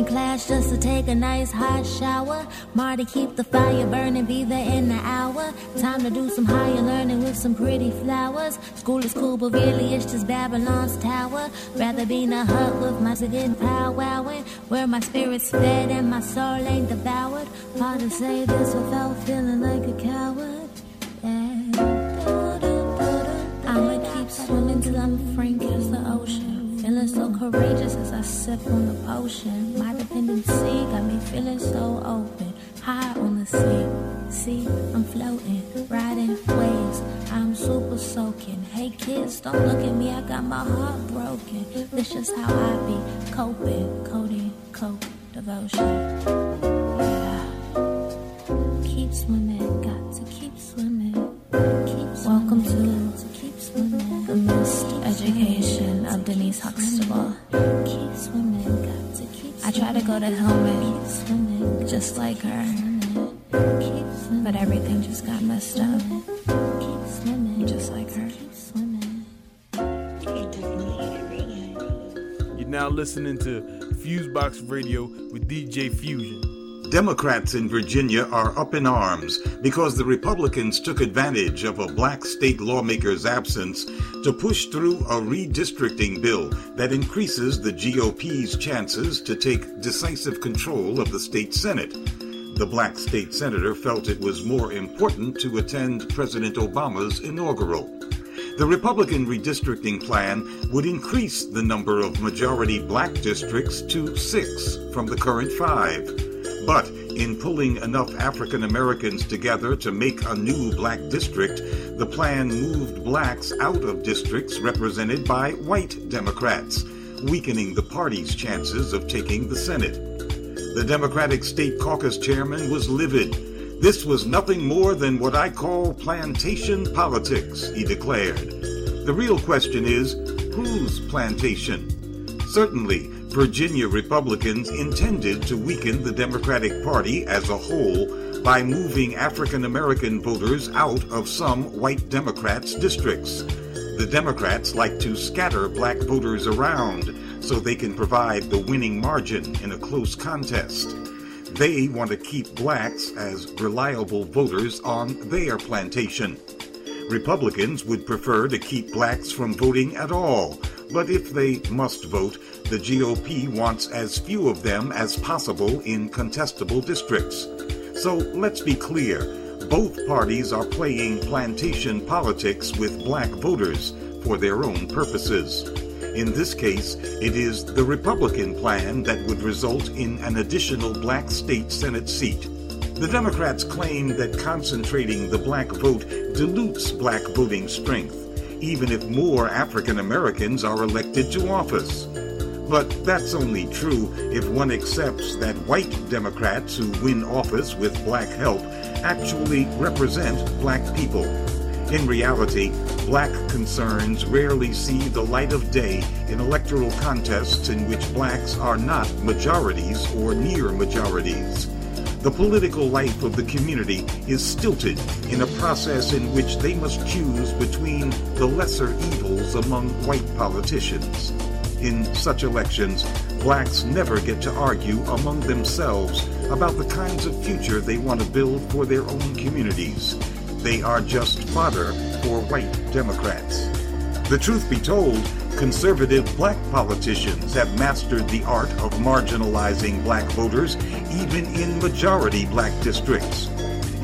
Class just to take a nice hot shower. Marty, keep the fire burning, be there in an hour. Time to do some higher learning with some pretty flowers. School is cool, but really it's just Babylon's tower. Rather be in a hut with my skin powwowing, where my spirit's fed and my soul ain't devoured. Hard to say this without feeling like a coward. Yeah. I'ma keep swimming till I'm frank as the ocean. Feeling so courageous as I sip on the potion. My dependency got me feeling so open. High on the sea. See, I'm floating, riding waves. I'm super soaking. Hey kids, don't look at me, I got my heart broken. This just how I be coping. Coding, coke, devotion. Yeah. Keep swimming, got to keep swimming. Keep Welcome to keep swimming. The missed education Huxtable. I try to go to Hillman, just like her. But everything just got messed up. Just like her. You're now listening to Fusebox Radio with DJ Fusion. Democrats in Virginia are up in arms because the Republicans took advantage of a black state lawmaker's absence to push through a redistricting bill that increases the GOP's chances to take decisive control of the state Senate. The black state senator felt it was more important to attend President Obama's inaugural. The Republican redistricting plan would increase the number of majority black districts to six from the current five. But in pulling enough African Americans together to make a new black district, the plan moved blacks out of districts represented by white Democrats, weakening the party's chances of taking the Senate. The Democratic State Caucus chairman was livid. This was nothing more than what I call plantation politics, he declared. The real question is whose plantation? Certainly, Virginia Republicans intended to weaken the Democratic Party as a whole by moving African American voters out of some white Democrats' districts. The Democrats like to scatter black voters around so they can provide the winning margin in a close contest. They want to keep blacks as reliable voters on their plantation. Republicans would prefer to keep blacks from voting at all, but if they must vote, the GOP wants as few of them as possible in contestable districts. So let's be clear both parties are playing plantation politics with black voters for their own purposes. In this case, it is the Republican plan that would result in an additional black state Senate seat. The Democrats claim that concentrating the black vote dilutes black voting strength, even if more African Americans are elected to office. But that's only true if one accepts that white Democrats who win office with black help actually represent black people. In reality, black concerns rarely see the light of day in electoral contests in which blacks are not majorities or near majorities. The political life of the community is stilted in a process in which they must choose between the lesser evils among white politicians. In such elections, blacks never get to argue among themselves about the kinds of future they want to build for their own communities. They are just fodder for white Democrats. The truth be told, Conservative black politicians have mastered the art of marginalizing black voters even in majority black districts.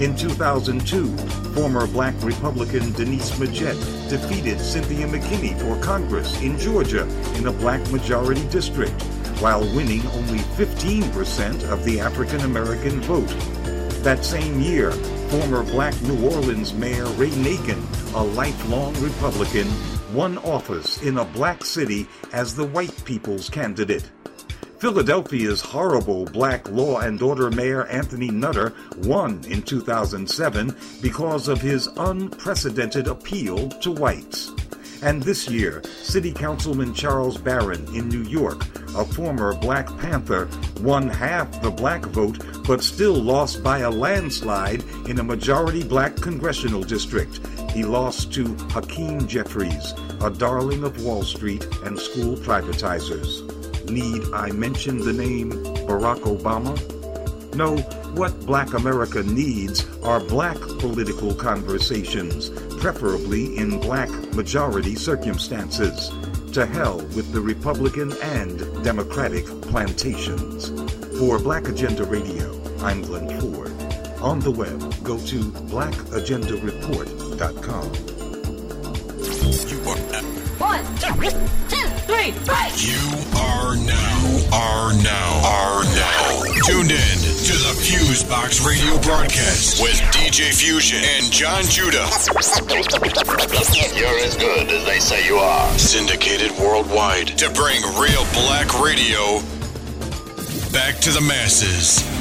In 2002, former black Republican Denise Majette defeated Cynthia McKinney for Congress in Georgia in a black majority district, while winning only 15% of the African American vote. That same year, former black New Orleans Mayor Ray Nagin, a lifelong Republican, won office in a black city as the white people's candidate. Philadelphia's horrible black law and order mayor Anthony Nutter won in 2007 because of his unprecedented appeal to whites. And this year, City Councilman Charles Barron in New York, a former Black Panther, won half the black vote but still lost by a landslide in a majority black congressional district. He lost to Hakeem Jeffries, a darling of Wall Street and school privatizers. Need I mention the name Barack Obama? No, what black America needs are black political conversations, preferably in black majority circumstances. To hell with the Republican and Democratic plantations. For Black Agenda Radio, I'm Glen Ford. On the web, go to One, two, two, three, five. You are now, are now, are now tuned in to the Fusebox radio broadcast with DJ Fusion and Jon Judah. You're as good as they say you are. Syndicated worldwide to bring real black radio back to the masses.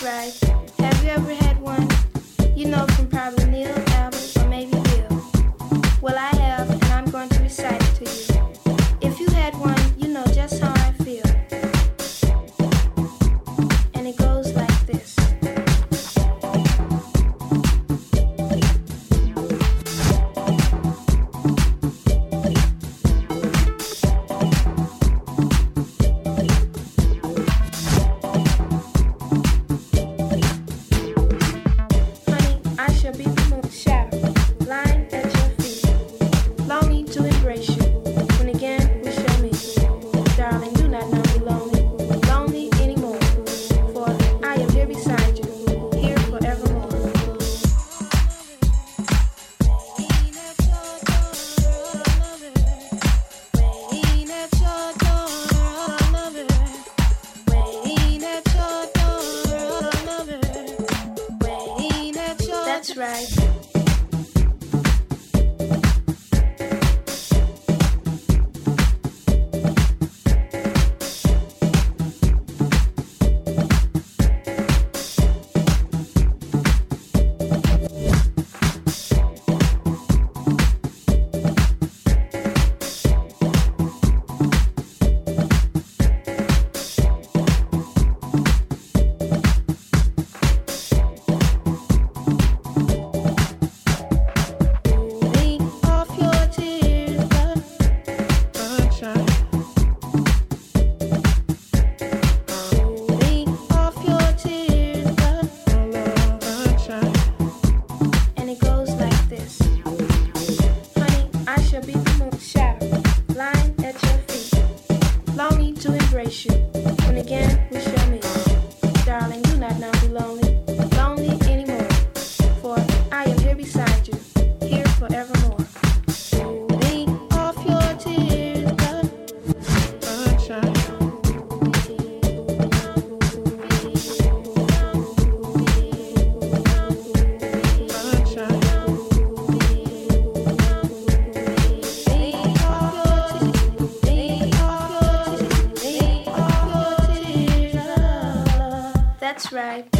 That's That's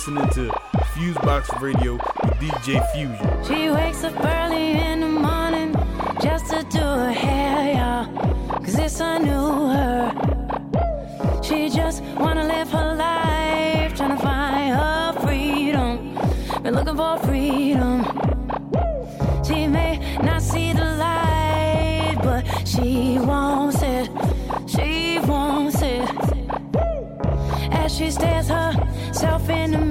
listening to Fusebox Radio with DJ Fusion. She wakes up early in the morning just to do her hair, y'all. Cause it's a new her. She just wanna live her life, trying to find her freedom. Been looking for freedom. She may not see the light, but she wants it. She wants it. As she stares herself in the mirror,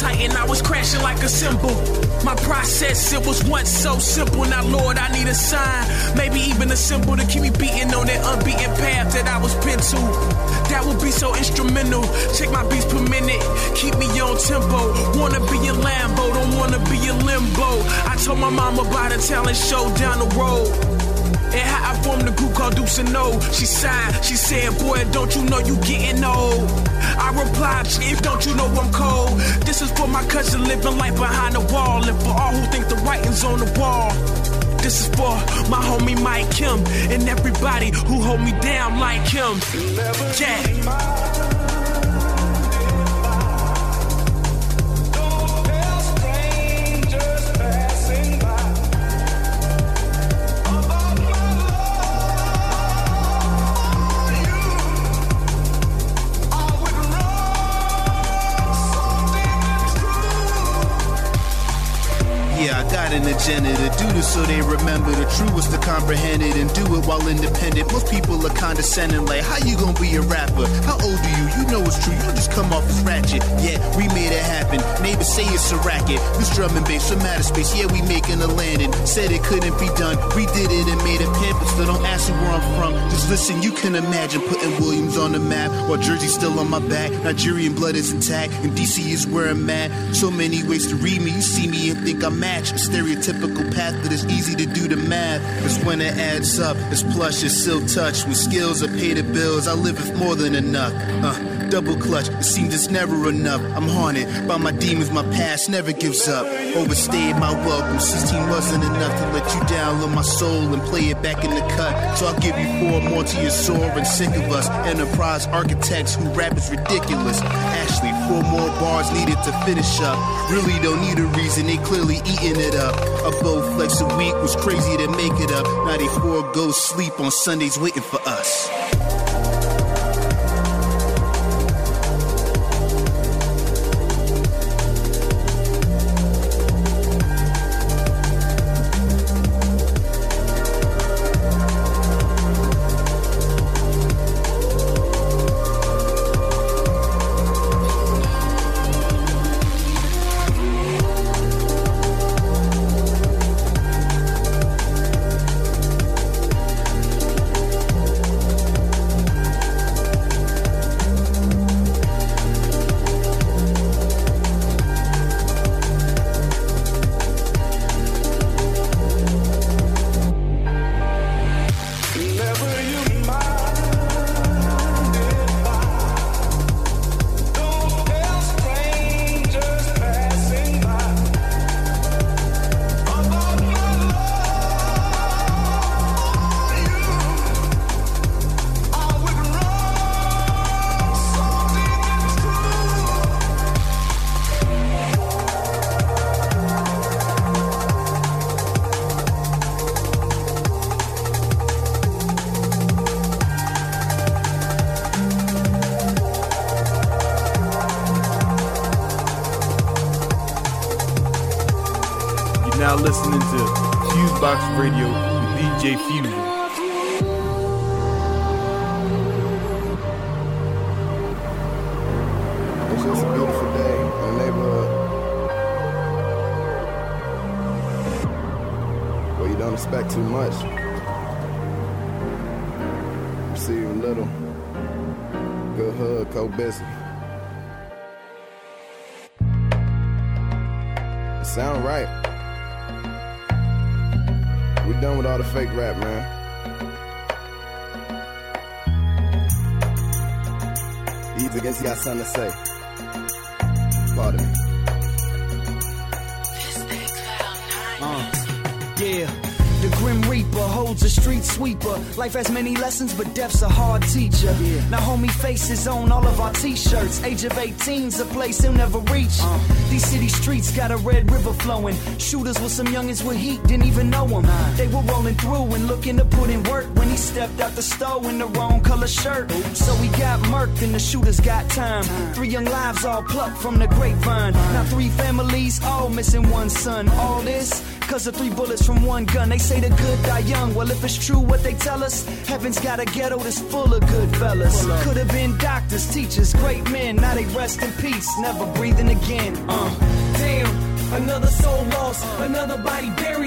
titan, I was crashing like a cymbal. My process, it was once so simple, now Lord, I need a sign, maybe even a symbol to keep me beating on that unbeaten path that I was pinned to. That would be so instrumental. Check my beats per minute, keep me on tempo. Wanna be in Lambo, don't wanna be in limbo. I told my mama about a talent show down the road. And how I formed a group called Deuce and Oeaux. She sighed, she said, Boy, don't you know you getting old? I replied, Chief, don't you know I'm cold? This is for my cousin living life behind the wall. And for all who think the writing's on the wall. This is for my homie Mike Kim and everybody who hold me down like him. Yeah. I this so they remember the was to comprehend it and do it while independent. Most people are condescending, like, how you gonna be a rapper? How old are you? You know it's true, you just come off as ratchet. Yeah, we made it happen. Neighbors say it's a racket. This drum and bass from outer space, yeah, we making a landing. Said it couldn't be done, we did it and made it pimp. Still don't ask me where I'm from. Just listen, you can imagine putting Williams on the map while Jersey's still on my back. Nigerian blood is intact, and DC is where I'm at. So many ways to read me. You see me and think I match a stereotypical path, but it's easy to do the math. It's when it adds up. It's plush, it's still touch. With skills, I pay the bills. I live with more than enough. Uh, double clutch. It seems it's never enough. I'm haunted by my demons. My past never gives up. Overstayed my welcome. 16 wasn't enough to let you down. download my soul and play it back in the cut. So I'll give you four more to your sore and sick of us. Enterprise architects who rap is ridiculous. Actually, four more bars needed to finish up. Really don't need a reason. They clearly eating it up. A bow flex a week was crazy to make it up. Now they forego sleep on Sundays waiting for us. Now listening to Fusebox Radio with DJ Fusion. It's just a beautiful day in the neighborhood. Where you don't expect too much. Receive a little. Good hood, co done with all the fake rap, man. Ease against got something to say. A street sweeper. Life has many lessons, but death's a hard teacher. Now, homie faces on all of our t shirts. Age of 18's a place he'll never reach. Uh. These city streets got a red river flowing. Shooters with some youngins with heat, didn't even know him. They were rolling through and looking to put in work stepped out the store in the wrong color shirt. So we got murked and the shooters got time. Three young lives all plucked from the grapevine. Now, three families all missing one son. All this Cause of three bullets from one gun. They say the good die young. Well, if it's true what they tell us, heaven's got a ghetto that's full of good fellas. Could have been doctors, teachers, great men. Now they rest in peace, never breathing again. Uh. Damn, another soul lost, another body buried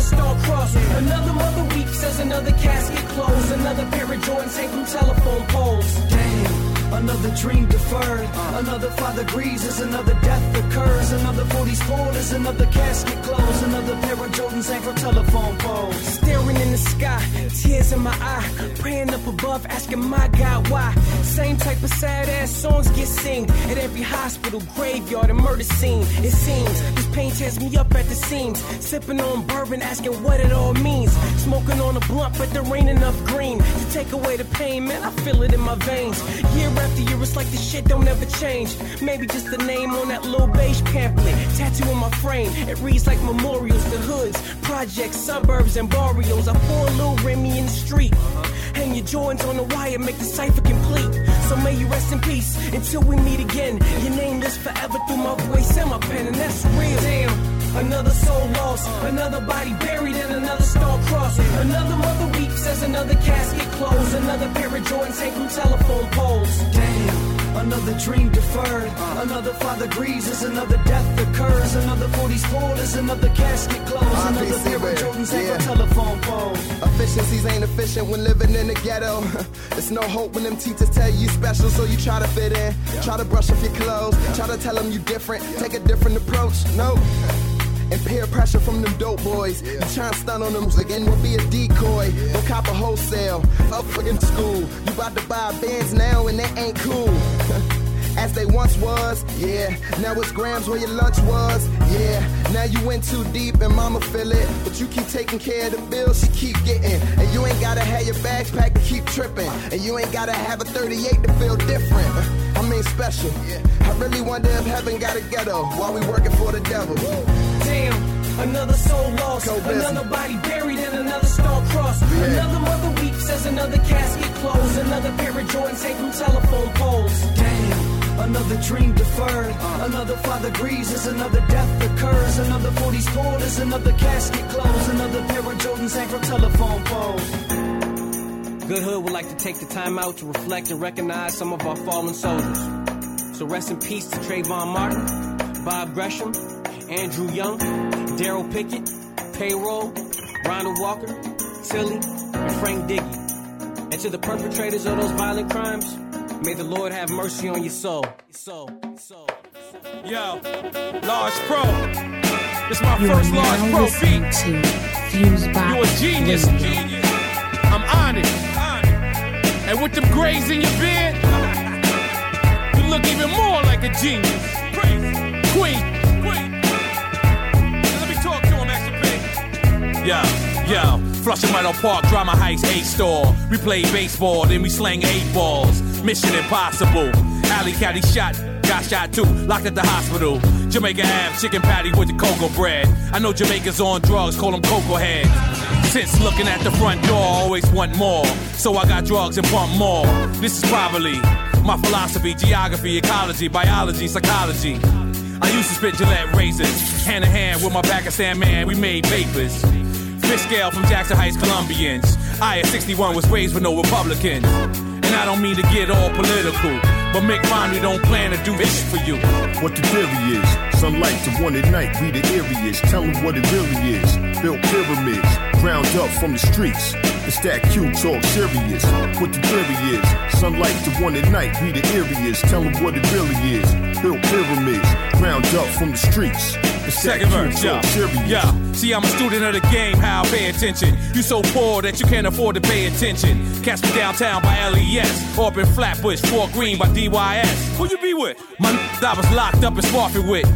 another star crossed. Another mother weeps as another casket closed. Another pair of joints hang from telephone poles. Damn. Another dream deferred. Another father grieves as another death occurs. Another 40s spoiled as another casket closed. Another pair of Jordans hang from telephone poles. Staring in the sky, tears in my eye. Praying up above, asking my God why. Same type of sad ass songs get sing at every hospital, graveyard, and murder scene. It seems this pain tears me up at the seams. Sipping on bourbon, asking what it all means. Smoking on a blunt, but there ain't enough green to take away the pain, man. I feel it in my veins. Year after year, it's like the shit don't ever change. Maybe just the name on that little beige pamphlet. Tattoo on my frame, it reads like memorials, the hoods, projects, suburbs, and barrios. I pour a little Remy in the street. Uh-huh. Hang your joints on the wire, make the cipher complete. So may you rest in peace until we meet again. Your name lives forever through my voice and my pen, and that's real. Damn. another soul lost, another body buried in another star cross. Another mother weeps as another casket closed, another pair of Jordans hang from telephone poles. Damn. Another dream deferred, another father grieves as another death occurs, another 40s fall as another casket closed, another pair of Jordans hang from telephone poles. Efficiencies ain't efficient when living in the ghetto. It's no hope when them teachers tell you special, so you try to fit in. Try to brush off your clothes, try to tell them you different, take a different approach. No. And peer pressure from them dope boys. You try and stun on them again, will be a decoy. Go cop a wholesale, up fucking school. You about to buy bands now and they ain't cool. As they once was, yeah. Now it's grams where your lunch was, yeah. Now you went too deep and mama feel it. But you keep taking care of the bills she keep getting. And you ain't gotta have your bags packed to keep tripping. And you ain't gotta have a 38 to feel different. I mean special. I really wonder if heaven got a ghetto while we working for the devil. Damn, another soul lost, another body buried in another star cross. Another mother weeps as another casket closed, another pair of Jordans hang from telephone poles. Damn, another dream deferred, uh. another father grieves as another death occurs, another 40s fall as another casket closed, another pair of Jordans hang from telephone poles. Good Hood would like to take the time out to reflect and recognize some of our fallen soldiers. So rest in peace to Trayvon Martin, Bob Gresham, Andrew Young, Daryl Pickett, Payroll, Ronald Walker, Tilly, and Frank Diggy. And to the perpetrators of those violent crimes, may the Lord have mercy on your soul. Soul. Soul. Yo, Large Pro. This my You first Large Pro beat. to Fusebox You a genius. Radio. I'm on it. And with them grays in your beard, you look even more like a genius. Queen. Yo, yo, Flushing Meadow Park, Drama Heights, A store. We play baseball, then we slang eight balls. Mission impossible. Alley caddy shot, got shot too, locked at the hospital. Jamaica Ave, chicken patty with the cocoa bread. I know Jamaica's on drugs, call them cocoa heads. Since looking at the front door, always want more. So I got drugs and pump more. This is probably my philosophy, geography, ecology, biology, psychology. I used to spit Gillette razors, hand in hand with my Pakistan man. We made papers. Scale from Jackson Heights, Colombians. I at 61 was raised with no Republicans. And I don't mean to get all political, but Mitt Romney don't plan to do this for you. What the theory is, sunlight to one at night, we the areas. Tell them what it really is. Built pyramids, ground up from the streets. It's that Q talk serious. What the theory is, sunlight to one at night, we the areas. Tell them what it really is. Built pyramids, ground up from the streets. That Second verse, yeah. Yeah, see, I'm a student of the game, how I pay attention. You so poor that you can't afford to pay attention. Catch me downtown by LES, or up in Flatbush, Fort Greene by DYS. Who you be with? My n- I was locked up in Spofford with.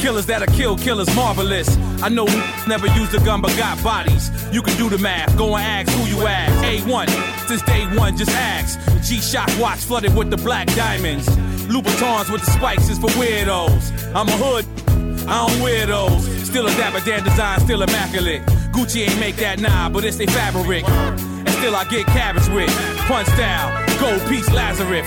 Killers that'll kill killers, marvelous. I know never used a gun but got bodies. You can do the math, go and ask who you ask. A1, since day one, just ask. G-Shock watch flooded with the black diamonds. Louboutins with the spikes is for weirdos. I'm a hood, I don't wear those. Still a Dapper Dan design, still immaculate. Gucci ain't make that nah, but it's they fabric. And still I get cabbage with. Punch style, gold piece Lazarus.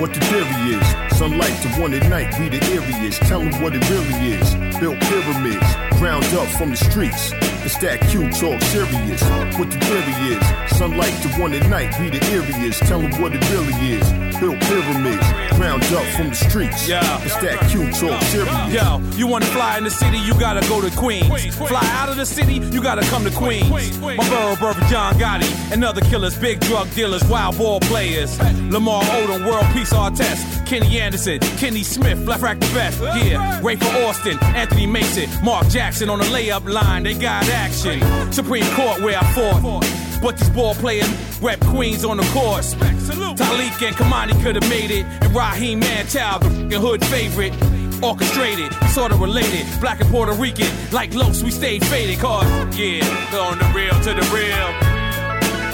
What the theory is, sunlight to one at night, we the areas. Tell them what it really is. Built pyramids, ground up from the streets. It's that Q talk serious. What the theory is, sunlight to one at night, we the areas. Tell them what it really is. Built pyramids, ground up from the streets. Yeah. It's that Q talk serious. Yo, you wanna fly in the city, you gotta go to Queens. Fly out of the city, you gotta come to Queens. My borough brother John Gotti and other killers, big drug dealers, wild ball players. Lamar Odom, World Peace Artest. Kenny Anderson, Kenny Smith, left rack the best. Yeah, Rafer Alston, Anthony Mason, Mark Jackson on the layup line, they got action. Supreme Court where I fought. But these ball players rep Queens on the court. Talik and Kamani could have made it. And Raheem Manchild, the f***ing hood favorite. Orchestrated, sorta related. Black and Puerto Rican, like Los, we stay faded. Cause, yeah, on the real to the real.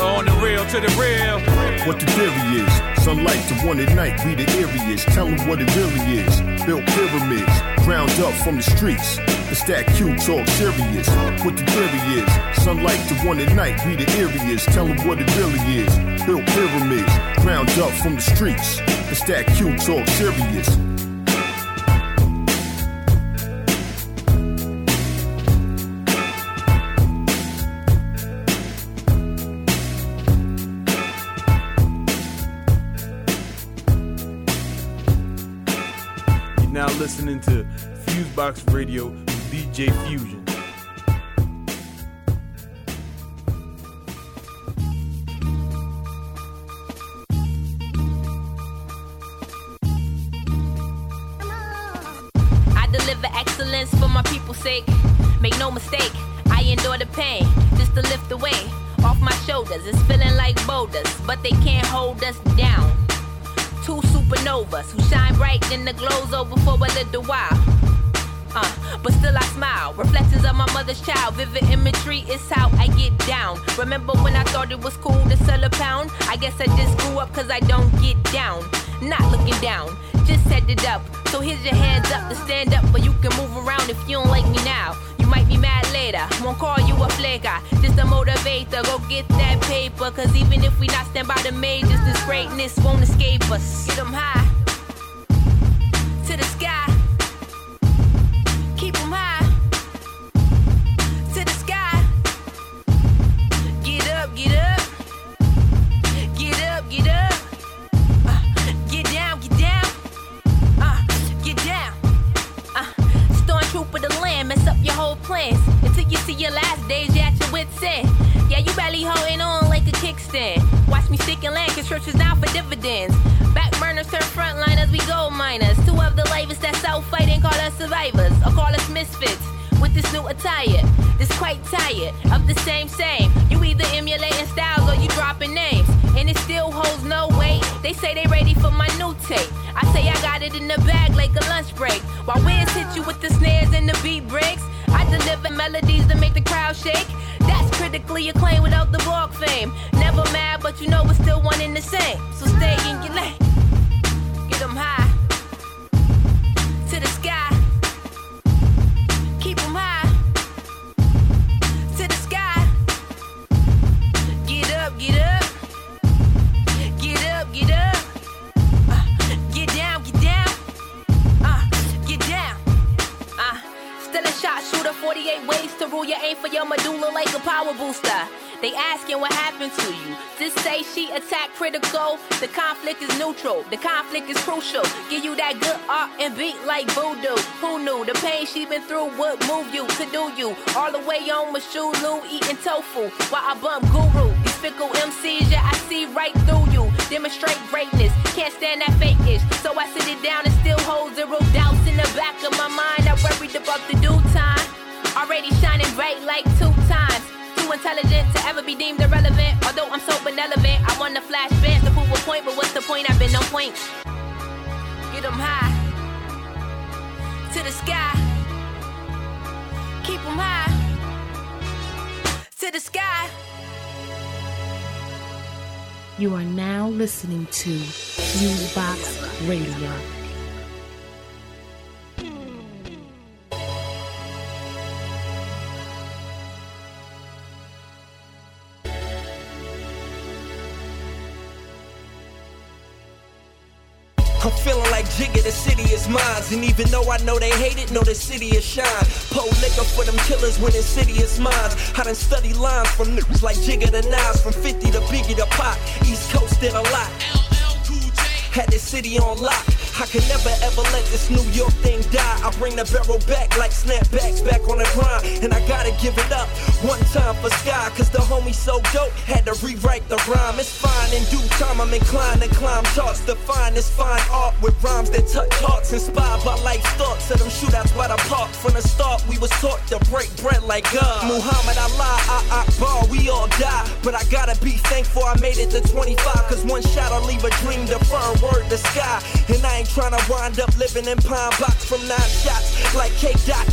On the real to the real. What the theory is, sunlight to one at night, we the areas. Tell them what it really is. Built pyramids, ground up from the streets. It's that Q talk serious. What the theory is, sunlight to one at night, we the areas. Tell them what it really is. Built pyramids, ground up from the streets. It's that Q talk serious. Listening to Fusebox Radio with DJ Fusion. I deliver excellence for my people's sake. Make no mistake, I endure the pain just to lift the weight off my shoulders. It's feeling like boulders, but they can't hold us down. Two supernovas who shine bright in the glows over for a little while. Uh, but still I smile. Reflections of my mother's child. Vivid imagery is how I get down. Remember when I thought it was cool to sell a pound? I guess I just grew up cause I don't get down. Not looking down, just set it up. So here's your hands up to stand up, but you can move around if you don't like me now. You might be mad later, won't call you a flaker. Just a motivator, go get that paper. Cause even if we not stand by the majors, this greatness won't escape us. Get 'em high Watch me stick and land, church now for dividends. Back burners turn frontliners, we gold miners. Two of the lavest that's self fighting call us survivors, or call us misfits. With this new attire, this quite tired of the same same. You either emulating styles or you dropping names, and it still holds no weight. They say they ready for my new tape. I say I got it in the bag like a lunch break. While Wiz hit you with the snares and the beat breaks, I deliver melodies that make the crowd shake. That's critically acclaimed without the blog fame. Never mad, but you know we're still one in the same. So stay in your lane. Power booster. They asking what happened to you. Just say she attack critical. The conflict is neutral. The conflict is crucial. Give you that good art and beat like voodoo. Who knew the pain she been through would move you to do you? All the way on with Shulu eating tofu while I bump guru. These fickle MCs, yeah, I see right through you. Demonstrate greatness. Can't stand that fakish. So I sit it down and still hold zero doubts in the back of my mind. I worried about the due time. Already shining bright like two times. Intelligent to ever be deemed irrelevant. Although I'm so benevolent, I want to flash bands to prove a point. But what's the point? I've been on point. Get 'em high to the sky. Keep 'em high to the sky. You are now listening to Fusebox Radio. I'm feeling like Jigga, the city is mine. And even though I know they hate it, know the city is shine. Pour liquor for them killers when the city is mine. I done study lines from niggas like Jigga to Nas, from 50 to Biggie to Pop. East Coast did a lot. Had the city on lock. I can never ever let this New York thing die. I bring the barrel back like snapbacks back on the grind. And I gotta give it up one time for Sky. Cause the homie so dope had to rewrite the rhyme. It's fine in due time. I'm inclined to climb charts. Find this fine art with rhymes that touch hearts. Inspired by life thoughts of them shootouts by the park. From the start, we was taught to break bread like God. Muhammad Allah, I, Akbar, we all die. But I gotta be thankful I made it to 25. Cause one shot'll leave a dream deferred word to sky. And I ain't tryna wind up living in Pine Box from nine shots like K Dot.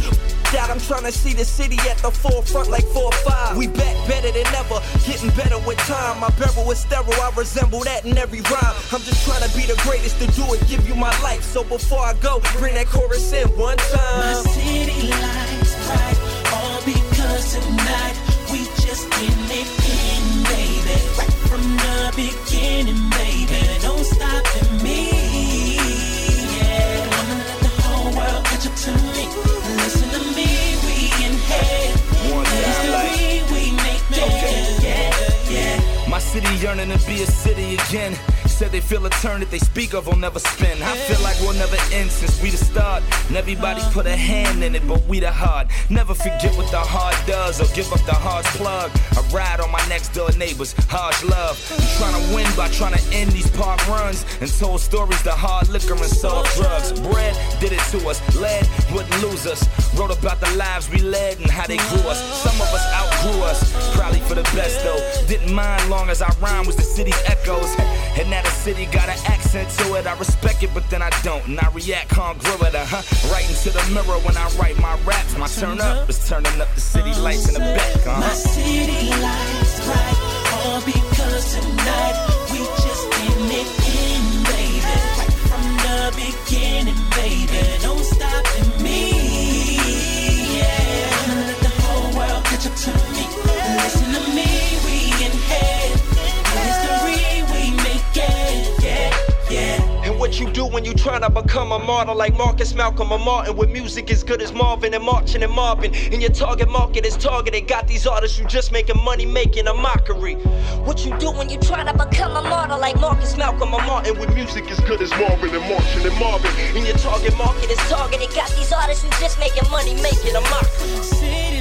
That I'm trying to see the city at the forefront like 4-5. We back better than ever, getting better with time. My barrel is sterile, I resemble that in every rhyme. I'm just trying to be the greatest to do it, give you my life. So before I go, bring that chorus in one time. My city lights bright, all because tonight we just getting it in, baby. Right from the beginning, baby. Don't stop city yearning to be a city again. said they feel a turn that they speak of will never spin. I feel like we'll never end since we the start. And everybody put a hand in it, but we the heart. Never forget what the heart does or give up the heart's plug. I ride on my next door neighbors, harsh love. I'm trying to win by trying to end these park runs and told stories the hard liquor and soft drugs. Bread did it to us, lead wouldn't lose us. Wrote about the lives we led and how they grew us. Some of us outgrew us, probably for the best though. Didn't mind long as our rhyme was the city's echoes. And now the city got an accent to it. I respect it, but then I don't. And I react congruent, uh huh. Right into the mirror when I write my raps. My turn up is turning up the city lights in the back, uh My city lights bright, all because tonight we just in it in, baby. Right from the beginning, baby. What you do when you tryna become a martyr like Marcus, Malcolm, or Martin with music as good as Marvin and marching and mobbing. And your target market is targeted. Got these artists who just making money making a mockery. What you do when you try to become a martyr like Marcus, Malcolm, or Martin with music as good as Marvin and marching and Marvin. And your target market is targeted. Got these artists who just making money making a mockery.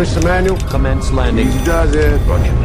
To manual. Commence landing. Easy does it. Yeah,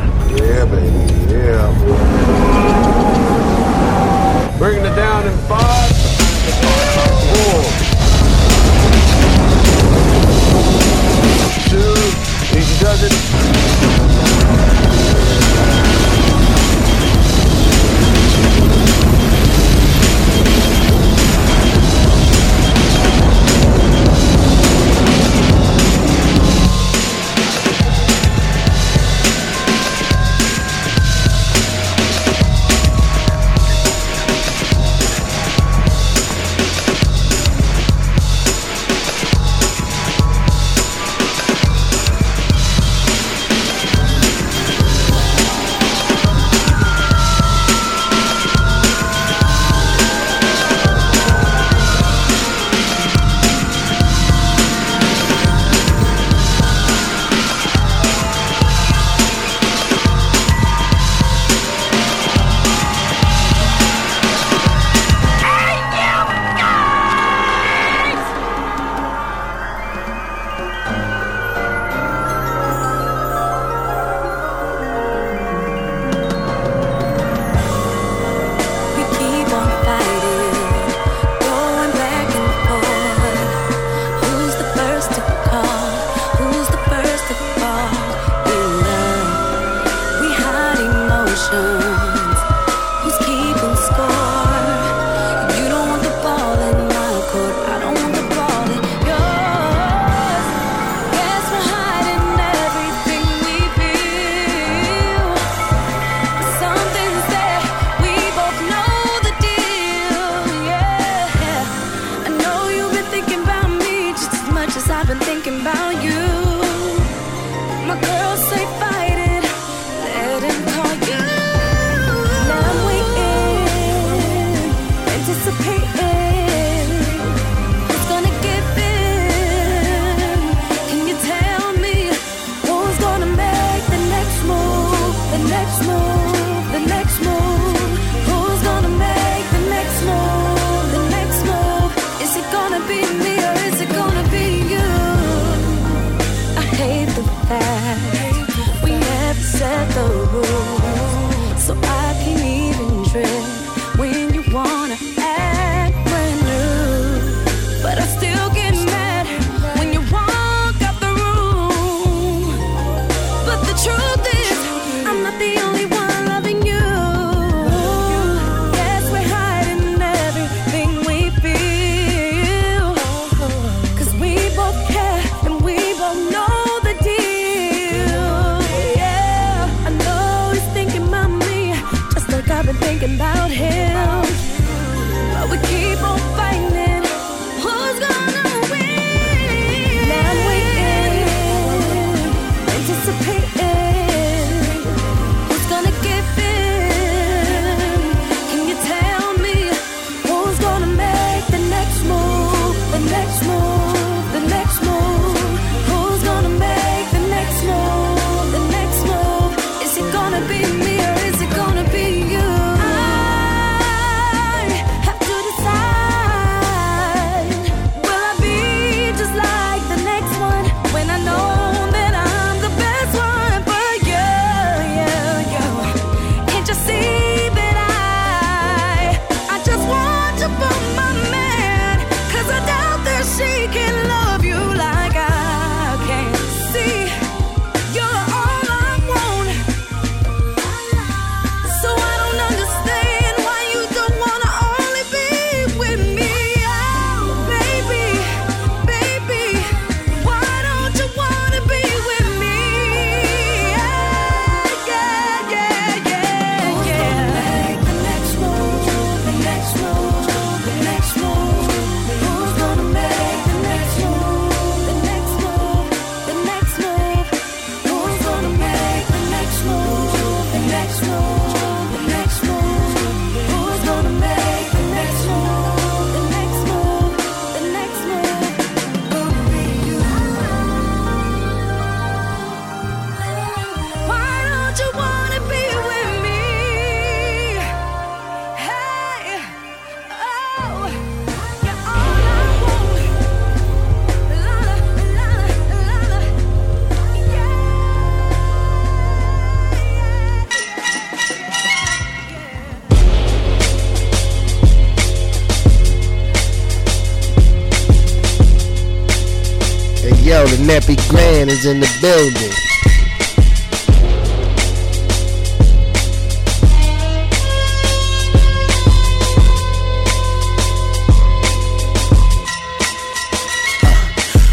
Nappy Grand is in the building.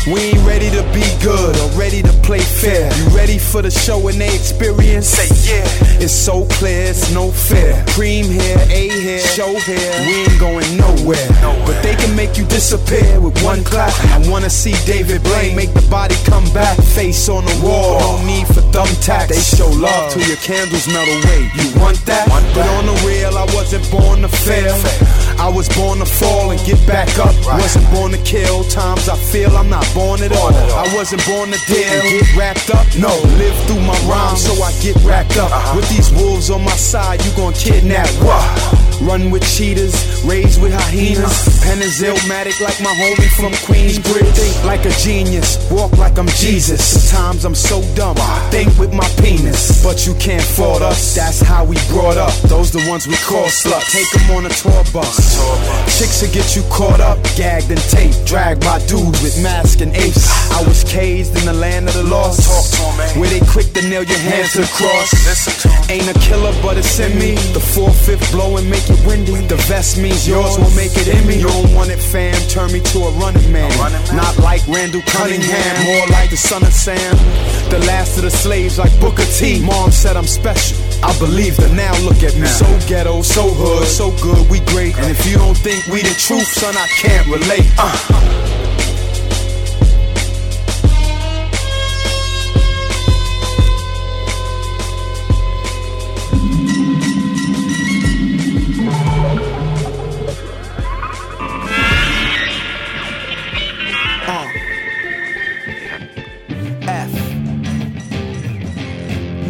We ain't ready to be good or ready to play fair. You ready for the show and they experience? Say yeah. It's so clear, it's no fair. Cream hair, A hair, show hair. We ain't going nowhere. But they can make you disappear with one clap. I wanna see David Blaine make the body come back. Face on the wall, no need for thumbtacks. They show love till your candles melt away. You want that? But on the real, I wasn't born to fail. I was born to fall and get back up. Wasn't born to kill. Times I feel I'm not born at all. I wasn't born to deal get wrapped up. No, live through my rhymes so I get wrapped up. Uh-huh. With these wolves on my side, you gon' kidnap what? Run with cheetahs, raised with hyenas. Pen is illmatic like my homie from Queensbridge. Think like a genius, walk like I'm Jesus. Sometimes I'm so dumb, I think with my penis. But you can't fault us, that's how we brought up. Those the ones we call sluts. Take them on a tour bus. Chicks will get you caught up, gagged and taped. Dragged by dudes with mask and apes. I was caged in the land of the lost. Where they quick to nail your hands to the cross. Ain't a killer, but it's in me. The fourth, fifth blow and make it windy. The vest means yours will make it in me. You don't want it, fam. Turn me to a running man. Not like Randall Cunningham, more like the son of Sam. The last of the slaves, like Booker T. Mom said I'm special. I believe that now look at me. So ghetto, so hood, so good, we great. And if you don't think we the truth, son, I can't relate. Uh.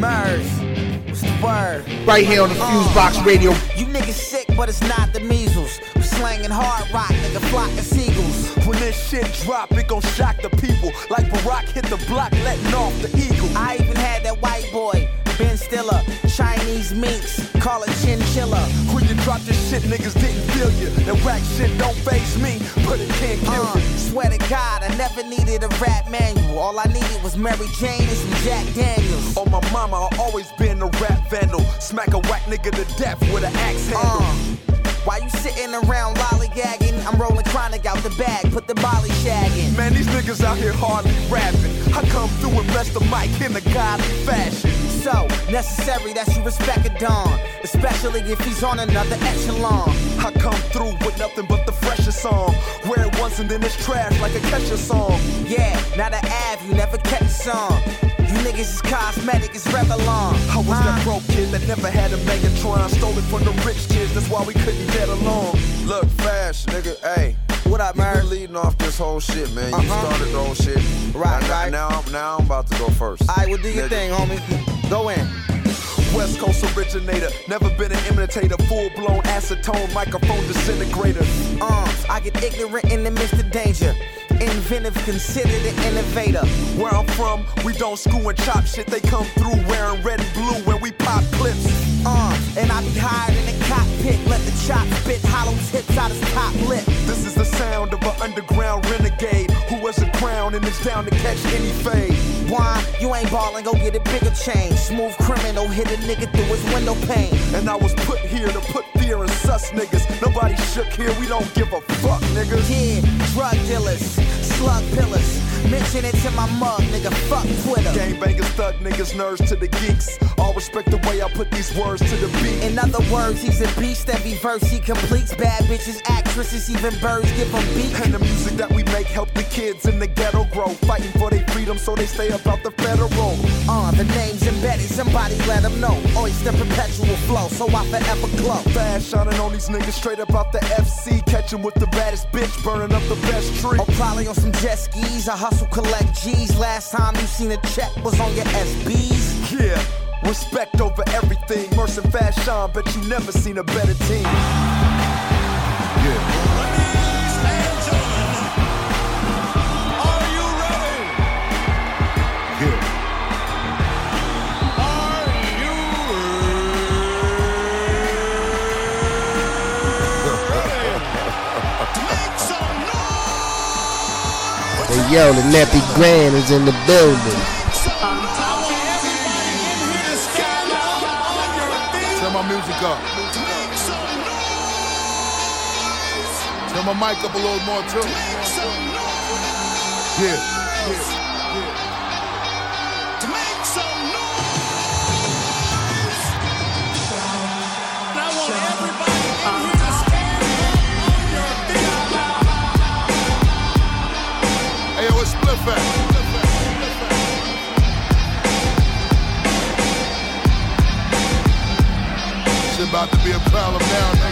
Murs. What's the word? Right here on the Fusebox uh, Radio. You niggas sick, but it's not the measles. We slanging hard rock, nigga, flock of seagulls. When this shit drop, it gon' shock the people. Like Barack hit the block, letting off the eagle. I even had that white boy, Ben Stiller, Chinese minks, call it chinchilla. When you drop this shit, niggas didn't feel you. That whack shit don't face me, but it can't kill Uh, you. swear to God, I never needed a rap manual. All I needed was Mary Jane and some Jack Daniels. Oh, my mama, I always been a rap vandal. Smack a whack nigga to death with an axe handle. While you sitting around lollygagging, I'm rolling chronic out the bag, put the molly shagging. Man, these niggas out here hardly rapping. I come through and bless the mic in a godly fashion. So necessary that you respect a Don, especially if he's on another echelon. I come through with nothing but the freshest song. Wear it once and then it's trash like a Kesha song. Yeah, not an Av, you never catch a song. You niggas is cosmetic, it's Revlon. I was that broke kid that never had a Megatron. Stole it from the rich kids, that's why we couldn't get along. Look, fast, nigga, hey. What up, you man? been leading off this whole shit, man. You Uh-huh. started the whole shit. Right, now, right. Now, I'm- now I'm about to go first. Alright, well, do your Nigga. thing, homie. Go in. West Coast originator, never been an imitator, full blown acetone microphone disintegrator. Uh, I get ignorant in the midst of danger. Inventive, considered an innovator. Where I'm from, we don't screw and chop shit. They come through wearing red and blue when we pop clips. Uh, and I be hired in the cockpit. Let the chop spit hollow tips out his top lip. This is the sound of an underground renegade who has a crown and is down to catch any fade. Why? You ain't ballin', go get a bigger change. Smooth criminal hit a nigga through his window pane. And I was put here to put fear in sus niggas. Nobody shook here, we don't give a fuck, niggas. Yeah, drug dealers, slug pillars. Mention it to my mug, nigga. Fuck Twitter. Gangbangers, thug niggas, nerds to the geeks. All respect the way I put these words to the beat. In other words, he's a beast. Every verse he completes. Bad bitches, actresses, even birds give him beat. And the music that we make help the kids in the ghetto grow. Fighting for their freedom so they stay about the federal. Uh, the name's embedded. Somebody let him know. Oyster perpetual flow, so I forever glow. Fast shining on these niggas straight up out the FC. Catching with the baddest bitch, burning up the best tree. Or probably on some jet skis. I hustle, collect G's. Last time you seen a check was on your SBs. Yeah. Respect over everything. Murs and Fashawn, bet you never seen a better team. Hey yo, the Nappy Grand is in the building. Up. Turn my mic up a little more too. Yeah. Hey, about to be a problem now,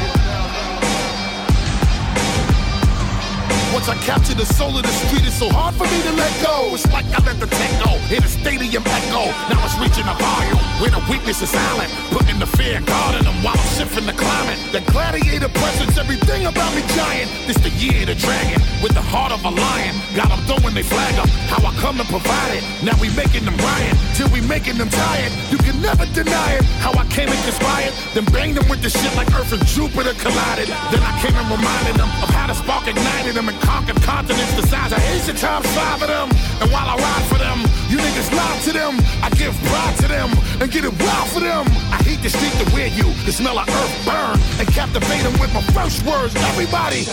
Once I capture the soul of the street, it's so hard for me to let go. It's like I let the techno hit a stadium echo. Now it's reaching a volume where the weakness is silent. Putting the fear God in them while I'm shifting the climate. The gladiator presence, everything about me giant. This the year of the dragon with the heart of a lion. Got them throwing they flag up. How I come and provide it. Now we making them riot till we making them tired. You can never deny it. How I came and conspired. Then banged them with the shit like Earth and Jupiter collided. Then I came and reminded them of how the spark ignited them and conquered continents the size of Asia times five of them. And while I ride for them, you niggas lie to them. I give pride to them and get it wild for them. I hate the street to wear you, the smell of earth burn, and captivate them with my first words. Everybody.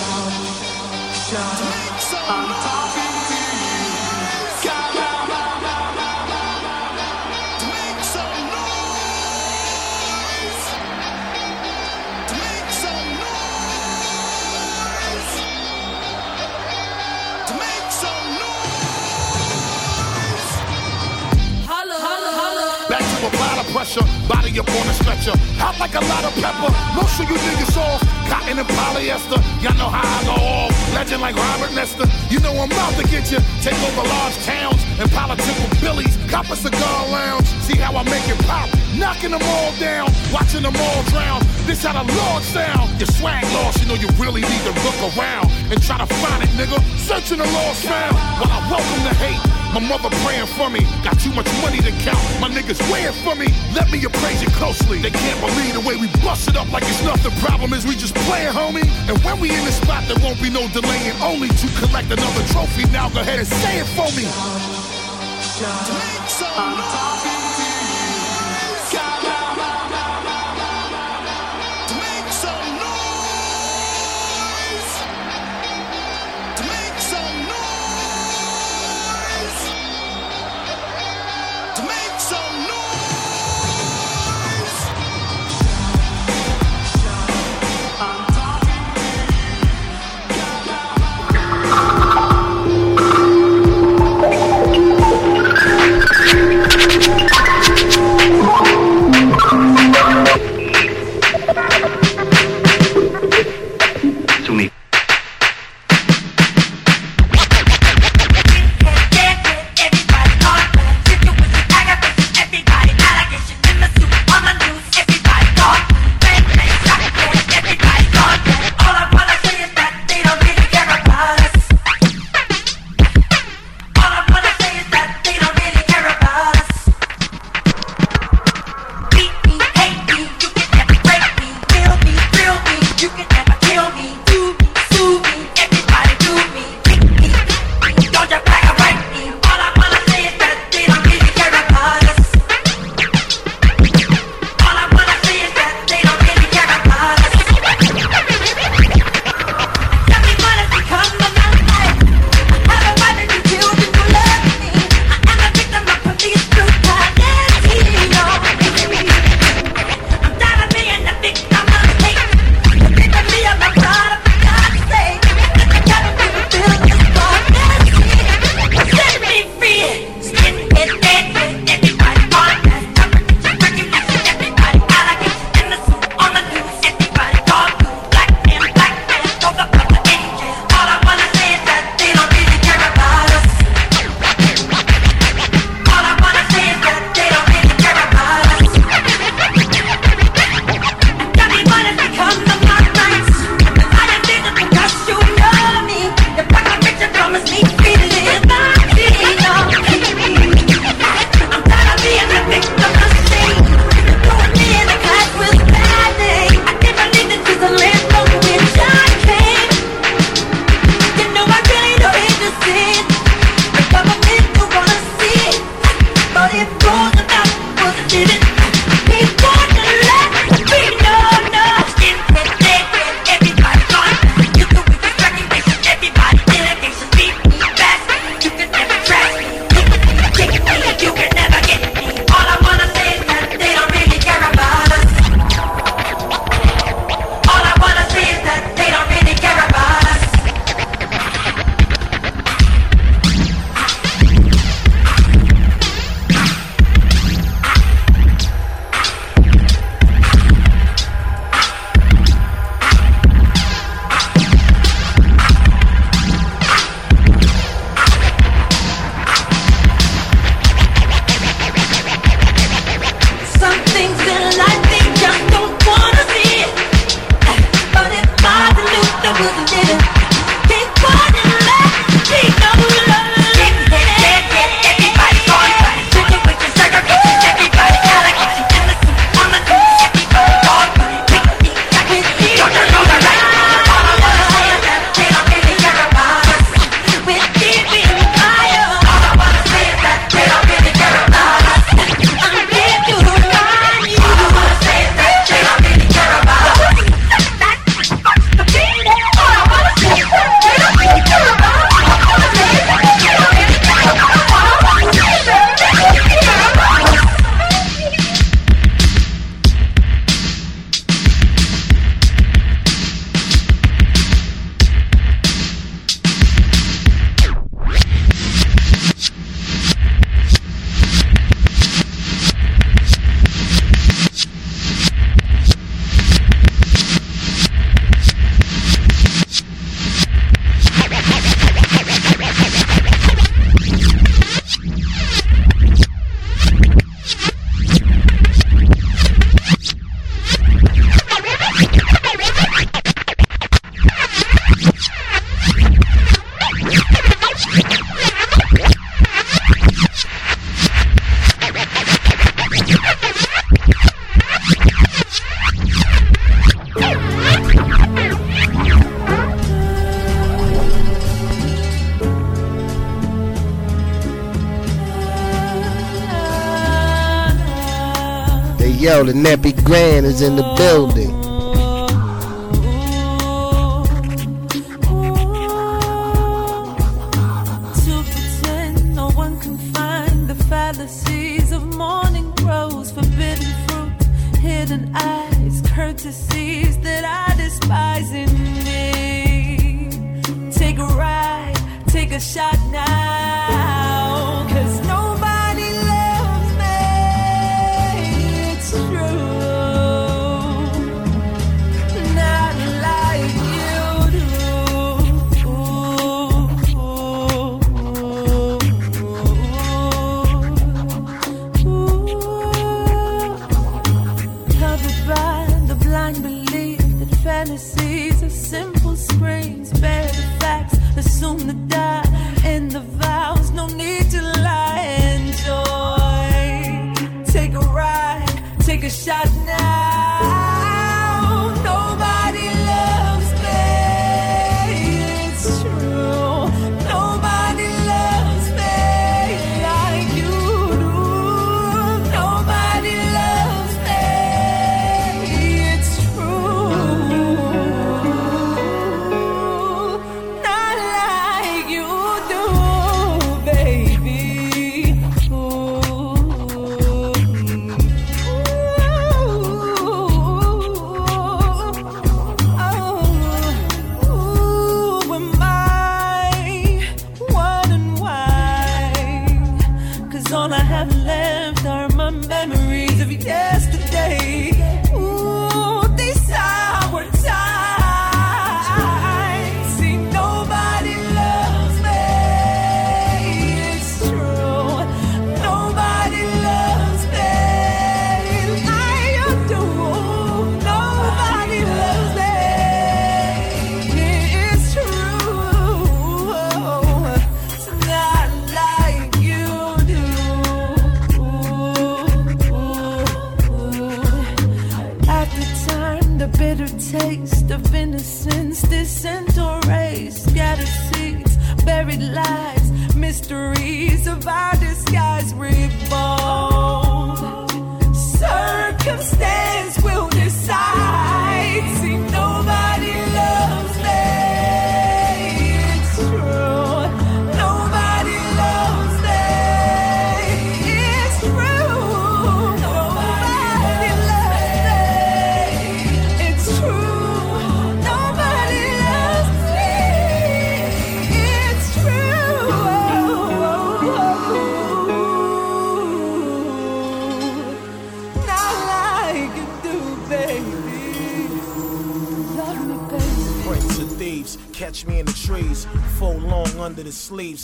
Body up on a stretcher. Hot like a lot of pepper. Most of you niggas off, cotton and polyester. Y'all know how I go off. Legend like Robert Nesta. You know I'm out to get you. Take over large towns and political billies. Cop a cigar lounge. See how I make it pop. Knocking them all down, watching them all drown. This how the Lord sound. Your swag lost, you know you really need to look around and try to find it, nigga. Searching the lost found. While I welcome the hate. My mother praying for me. Got too much money to count. My niggas waiting for me. Let me appraise it closely. They can't believe the way we bust it up like it's nothing. Problem is we just playing, homie. And when we in the spot, there won't be no delaying. Only to collect another trophy. Now go ahead and say it for me. yo,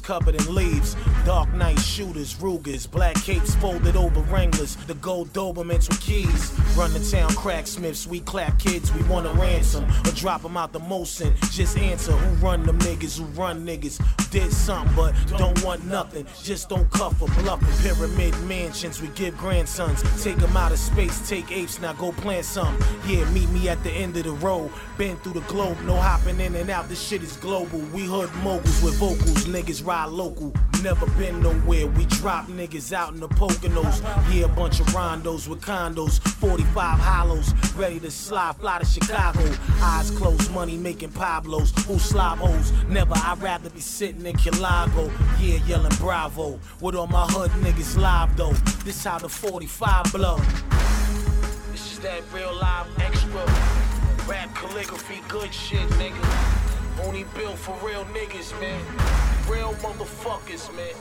covered in leaves. Dark night shooters, Rugers, black Wranglers. The gold Dobermans with keys. Run the town cracksmiths, we clap kids, we want a ransom. Or drop them out the Mosin. Just answer who run them niggas, who run niggas. Did something, but don't want nothing. Just don't cuff or bluff. Pyramid mansions, we give grandsons. Take them out of space, take apes, now go plant some. Yeah, meet me at the end of the road. Been through the globe, no hopping in and out. This shit is global. We hood moguls with vocals, niggas ride local. Never been nowhere. We drop niggas out in the Poconos. Yeah, a bunch of rondos with condos, 45 hollows, ready to slide, fly to Chicago. Eyes closed, money making Pablos. Who slob hoes? Never. I'd rather be sitting in Kilago. Yeah, yelling bravo. With all my hood niggas live though. This how the 45 blow. This is that real live extra. Rap calligraphy, good shit, nigga. Only built for real niggas, man. Real motherfuckers, man.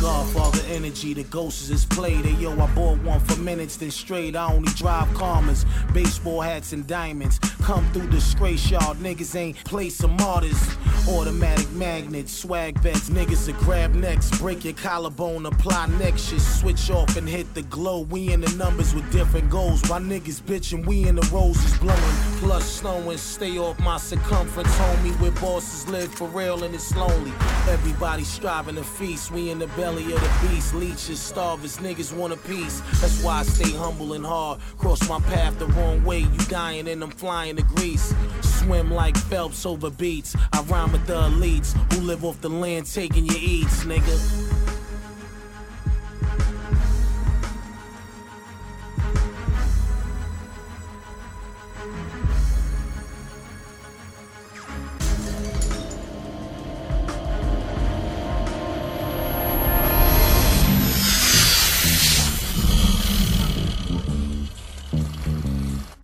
Godfather energy, the ghosts is played. Hey yo, I bought one for minutes, then straight. I only drive commas, baseball hats and diamonds. Come through disgrace, y'all niggas ain't play some martyrs. Automatic magnets, swag vets, niggas that grab necks, break your collarbone, apply next shit, switch off and hit the glow. We in the numbers with different goals. Why niggas bitching, we in the roses blowing, plus snowing. Stay off my circumference, homie. Where bosses live for real and it's lonely. Everybody striving to feast. We in the belly of the beast. Leeches, starvers, niggas want a piece. That's why I stay humble and hard. Cross my path the wrong way. You dying and I'm flying to Greece. Swim like Phelps over beats. I rhyme with the elites who live off the land taking your eats, nigga.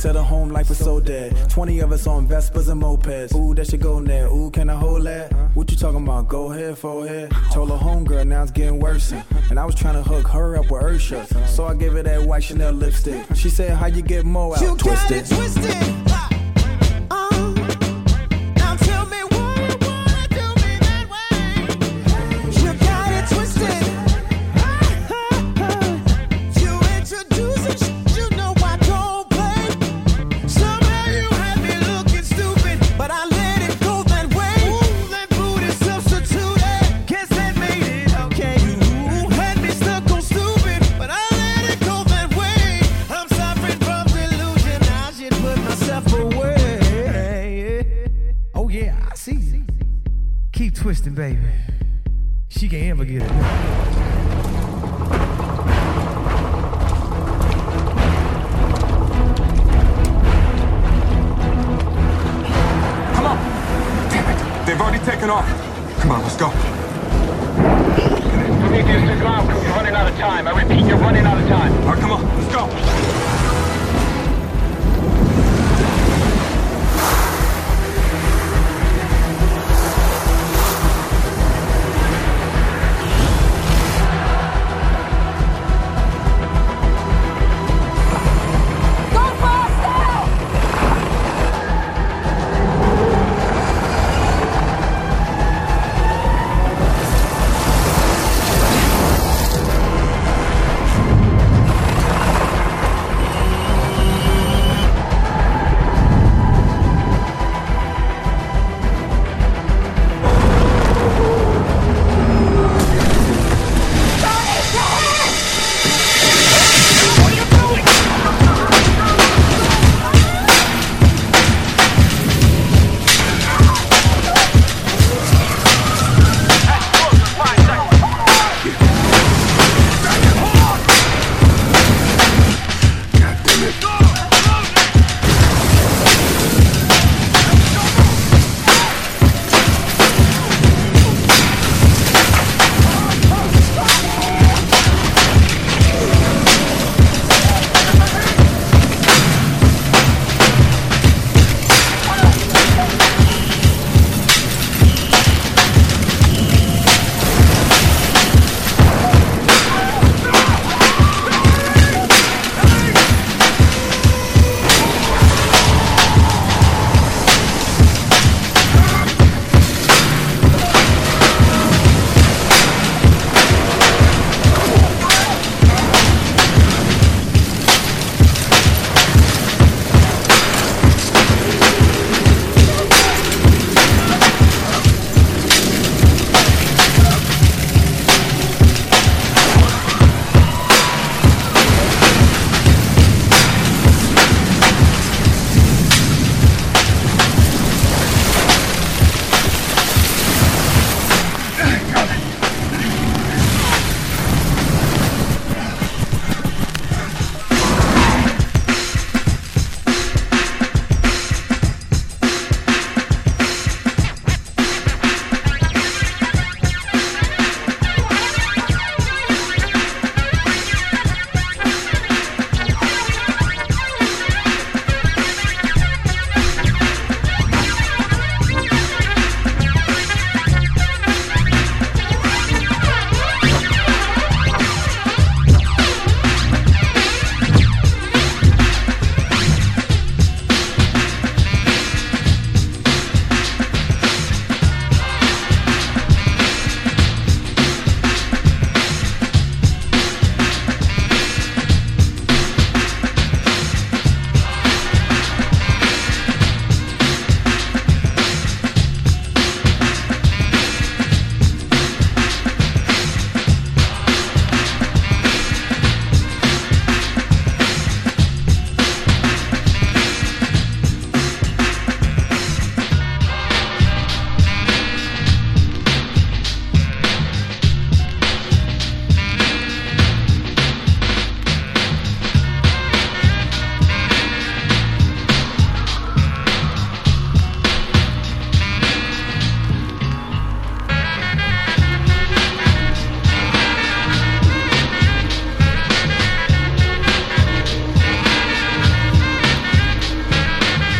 Said a home life was so dead. 20 of us on Vespas and mopeds. Ooh, that should go there. Ooh, can I hold that? What you talking about? Go ahead, for head. Told home homegirl, now it's getting worse. And I was trying to hook her up with Ursha. So I gave her that white Chanel lipstick. She said, How you get mo out? You twisted.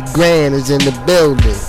Grand is in the building.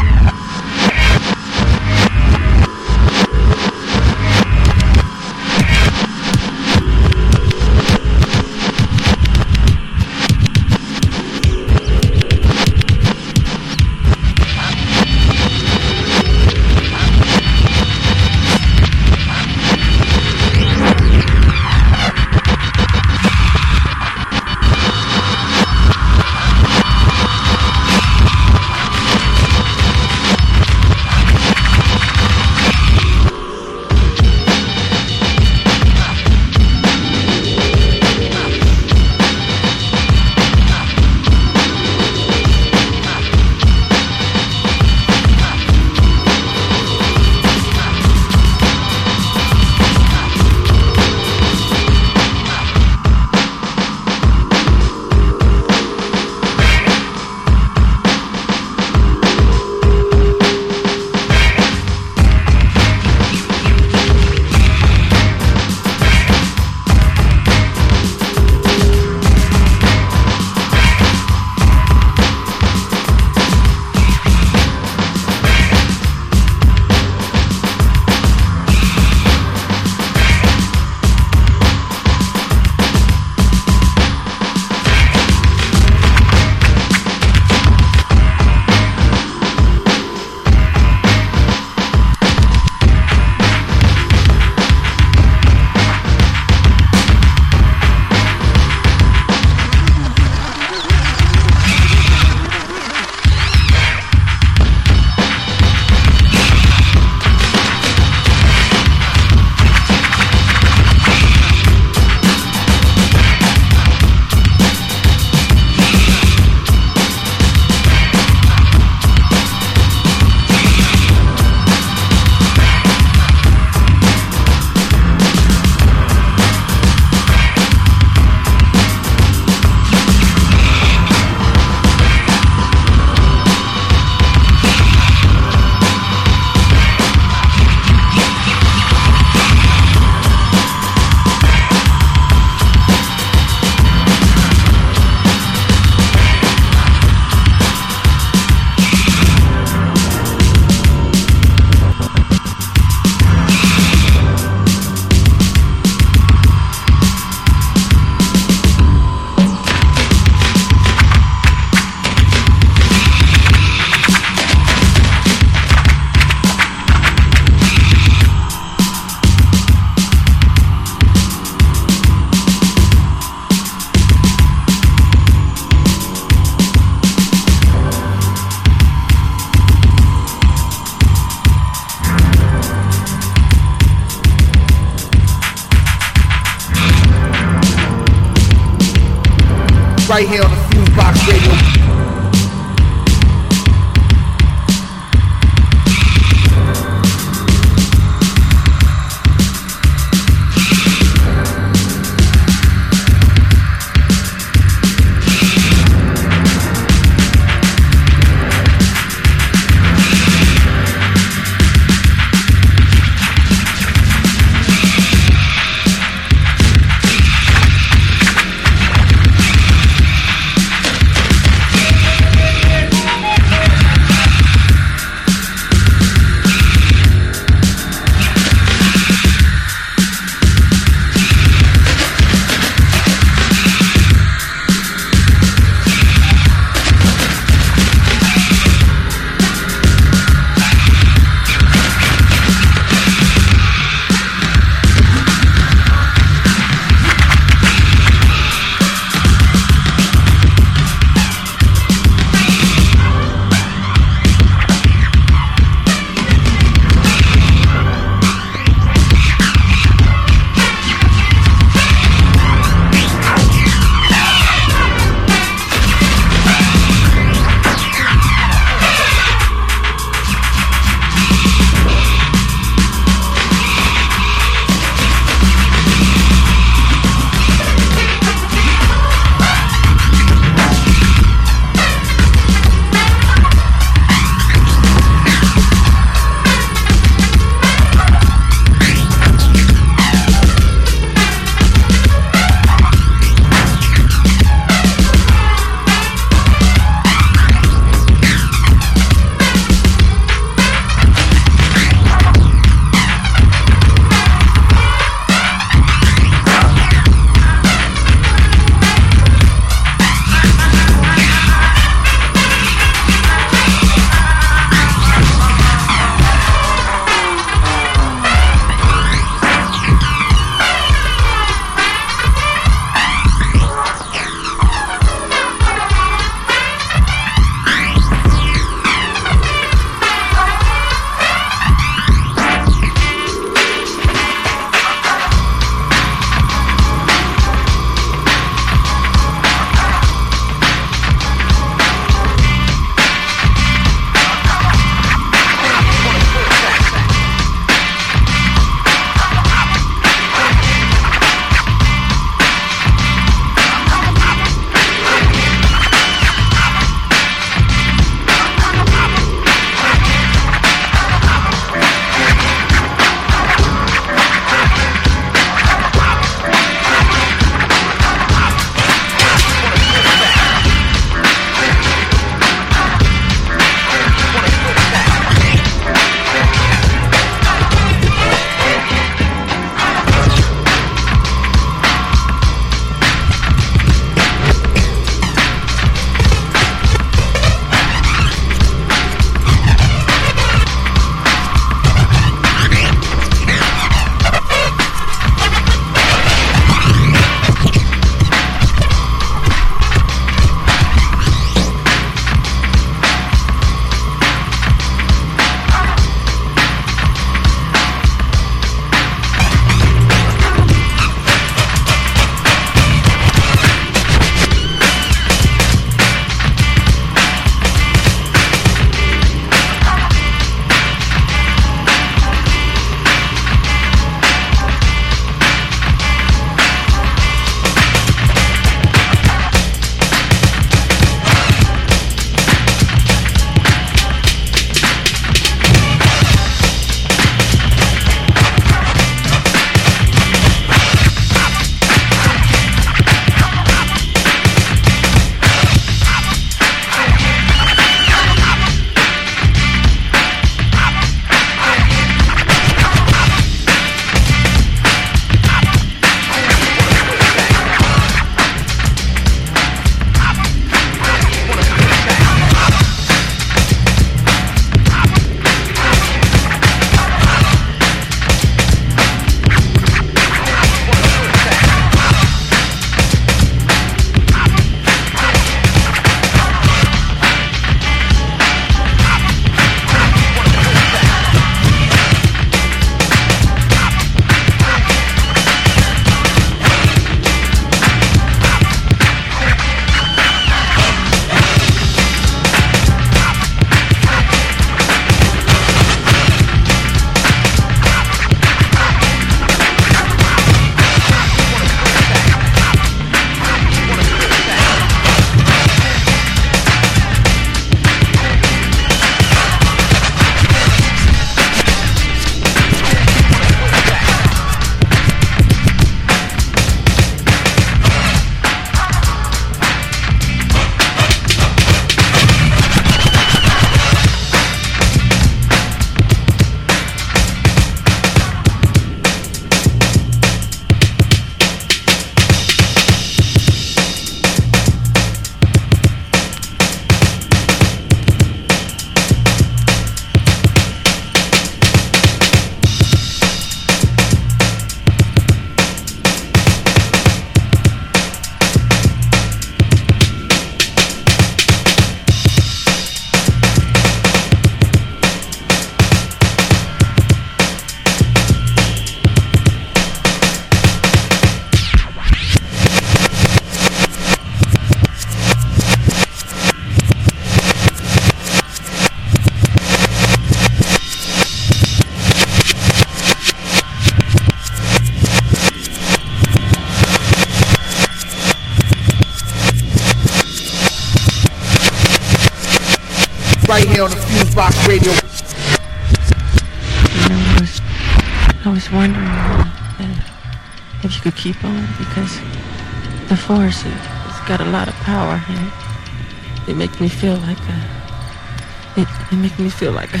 It, makes me feel like a, it, it makes me feel like a.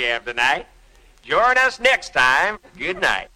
we have tonight. Join us next time. Good night.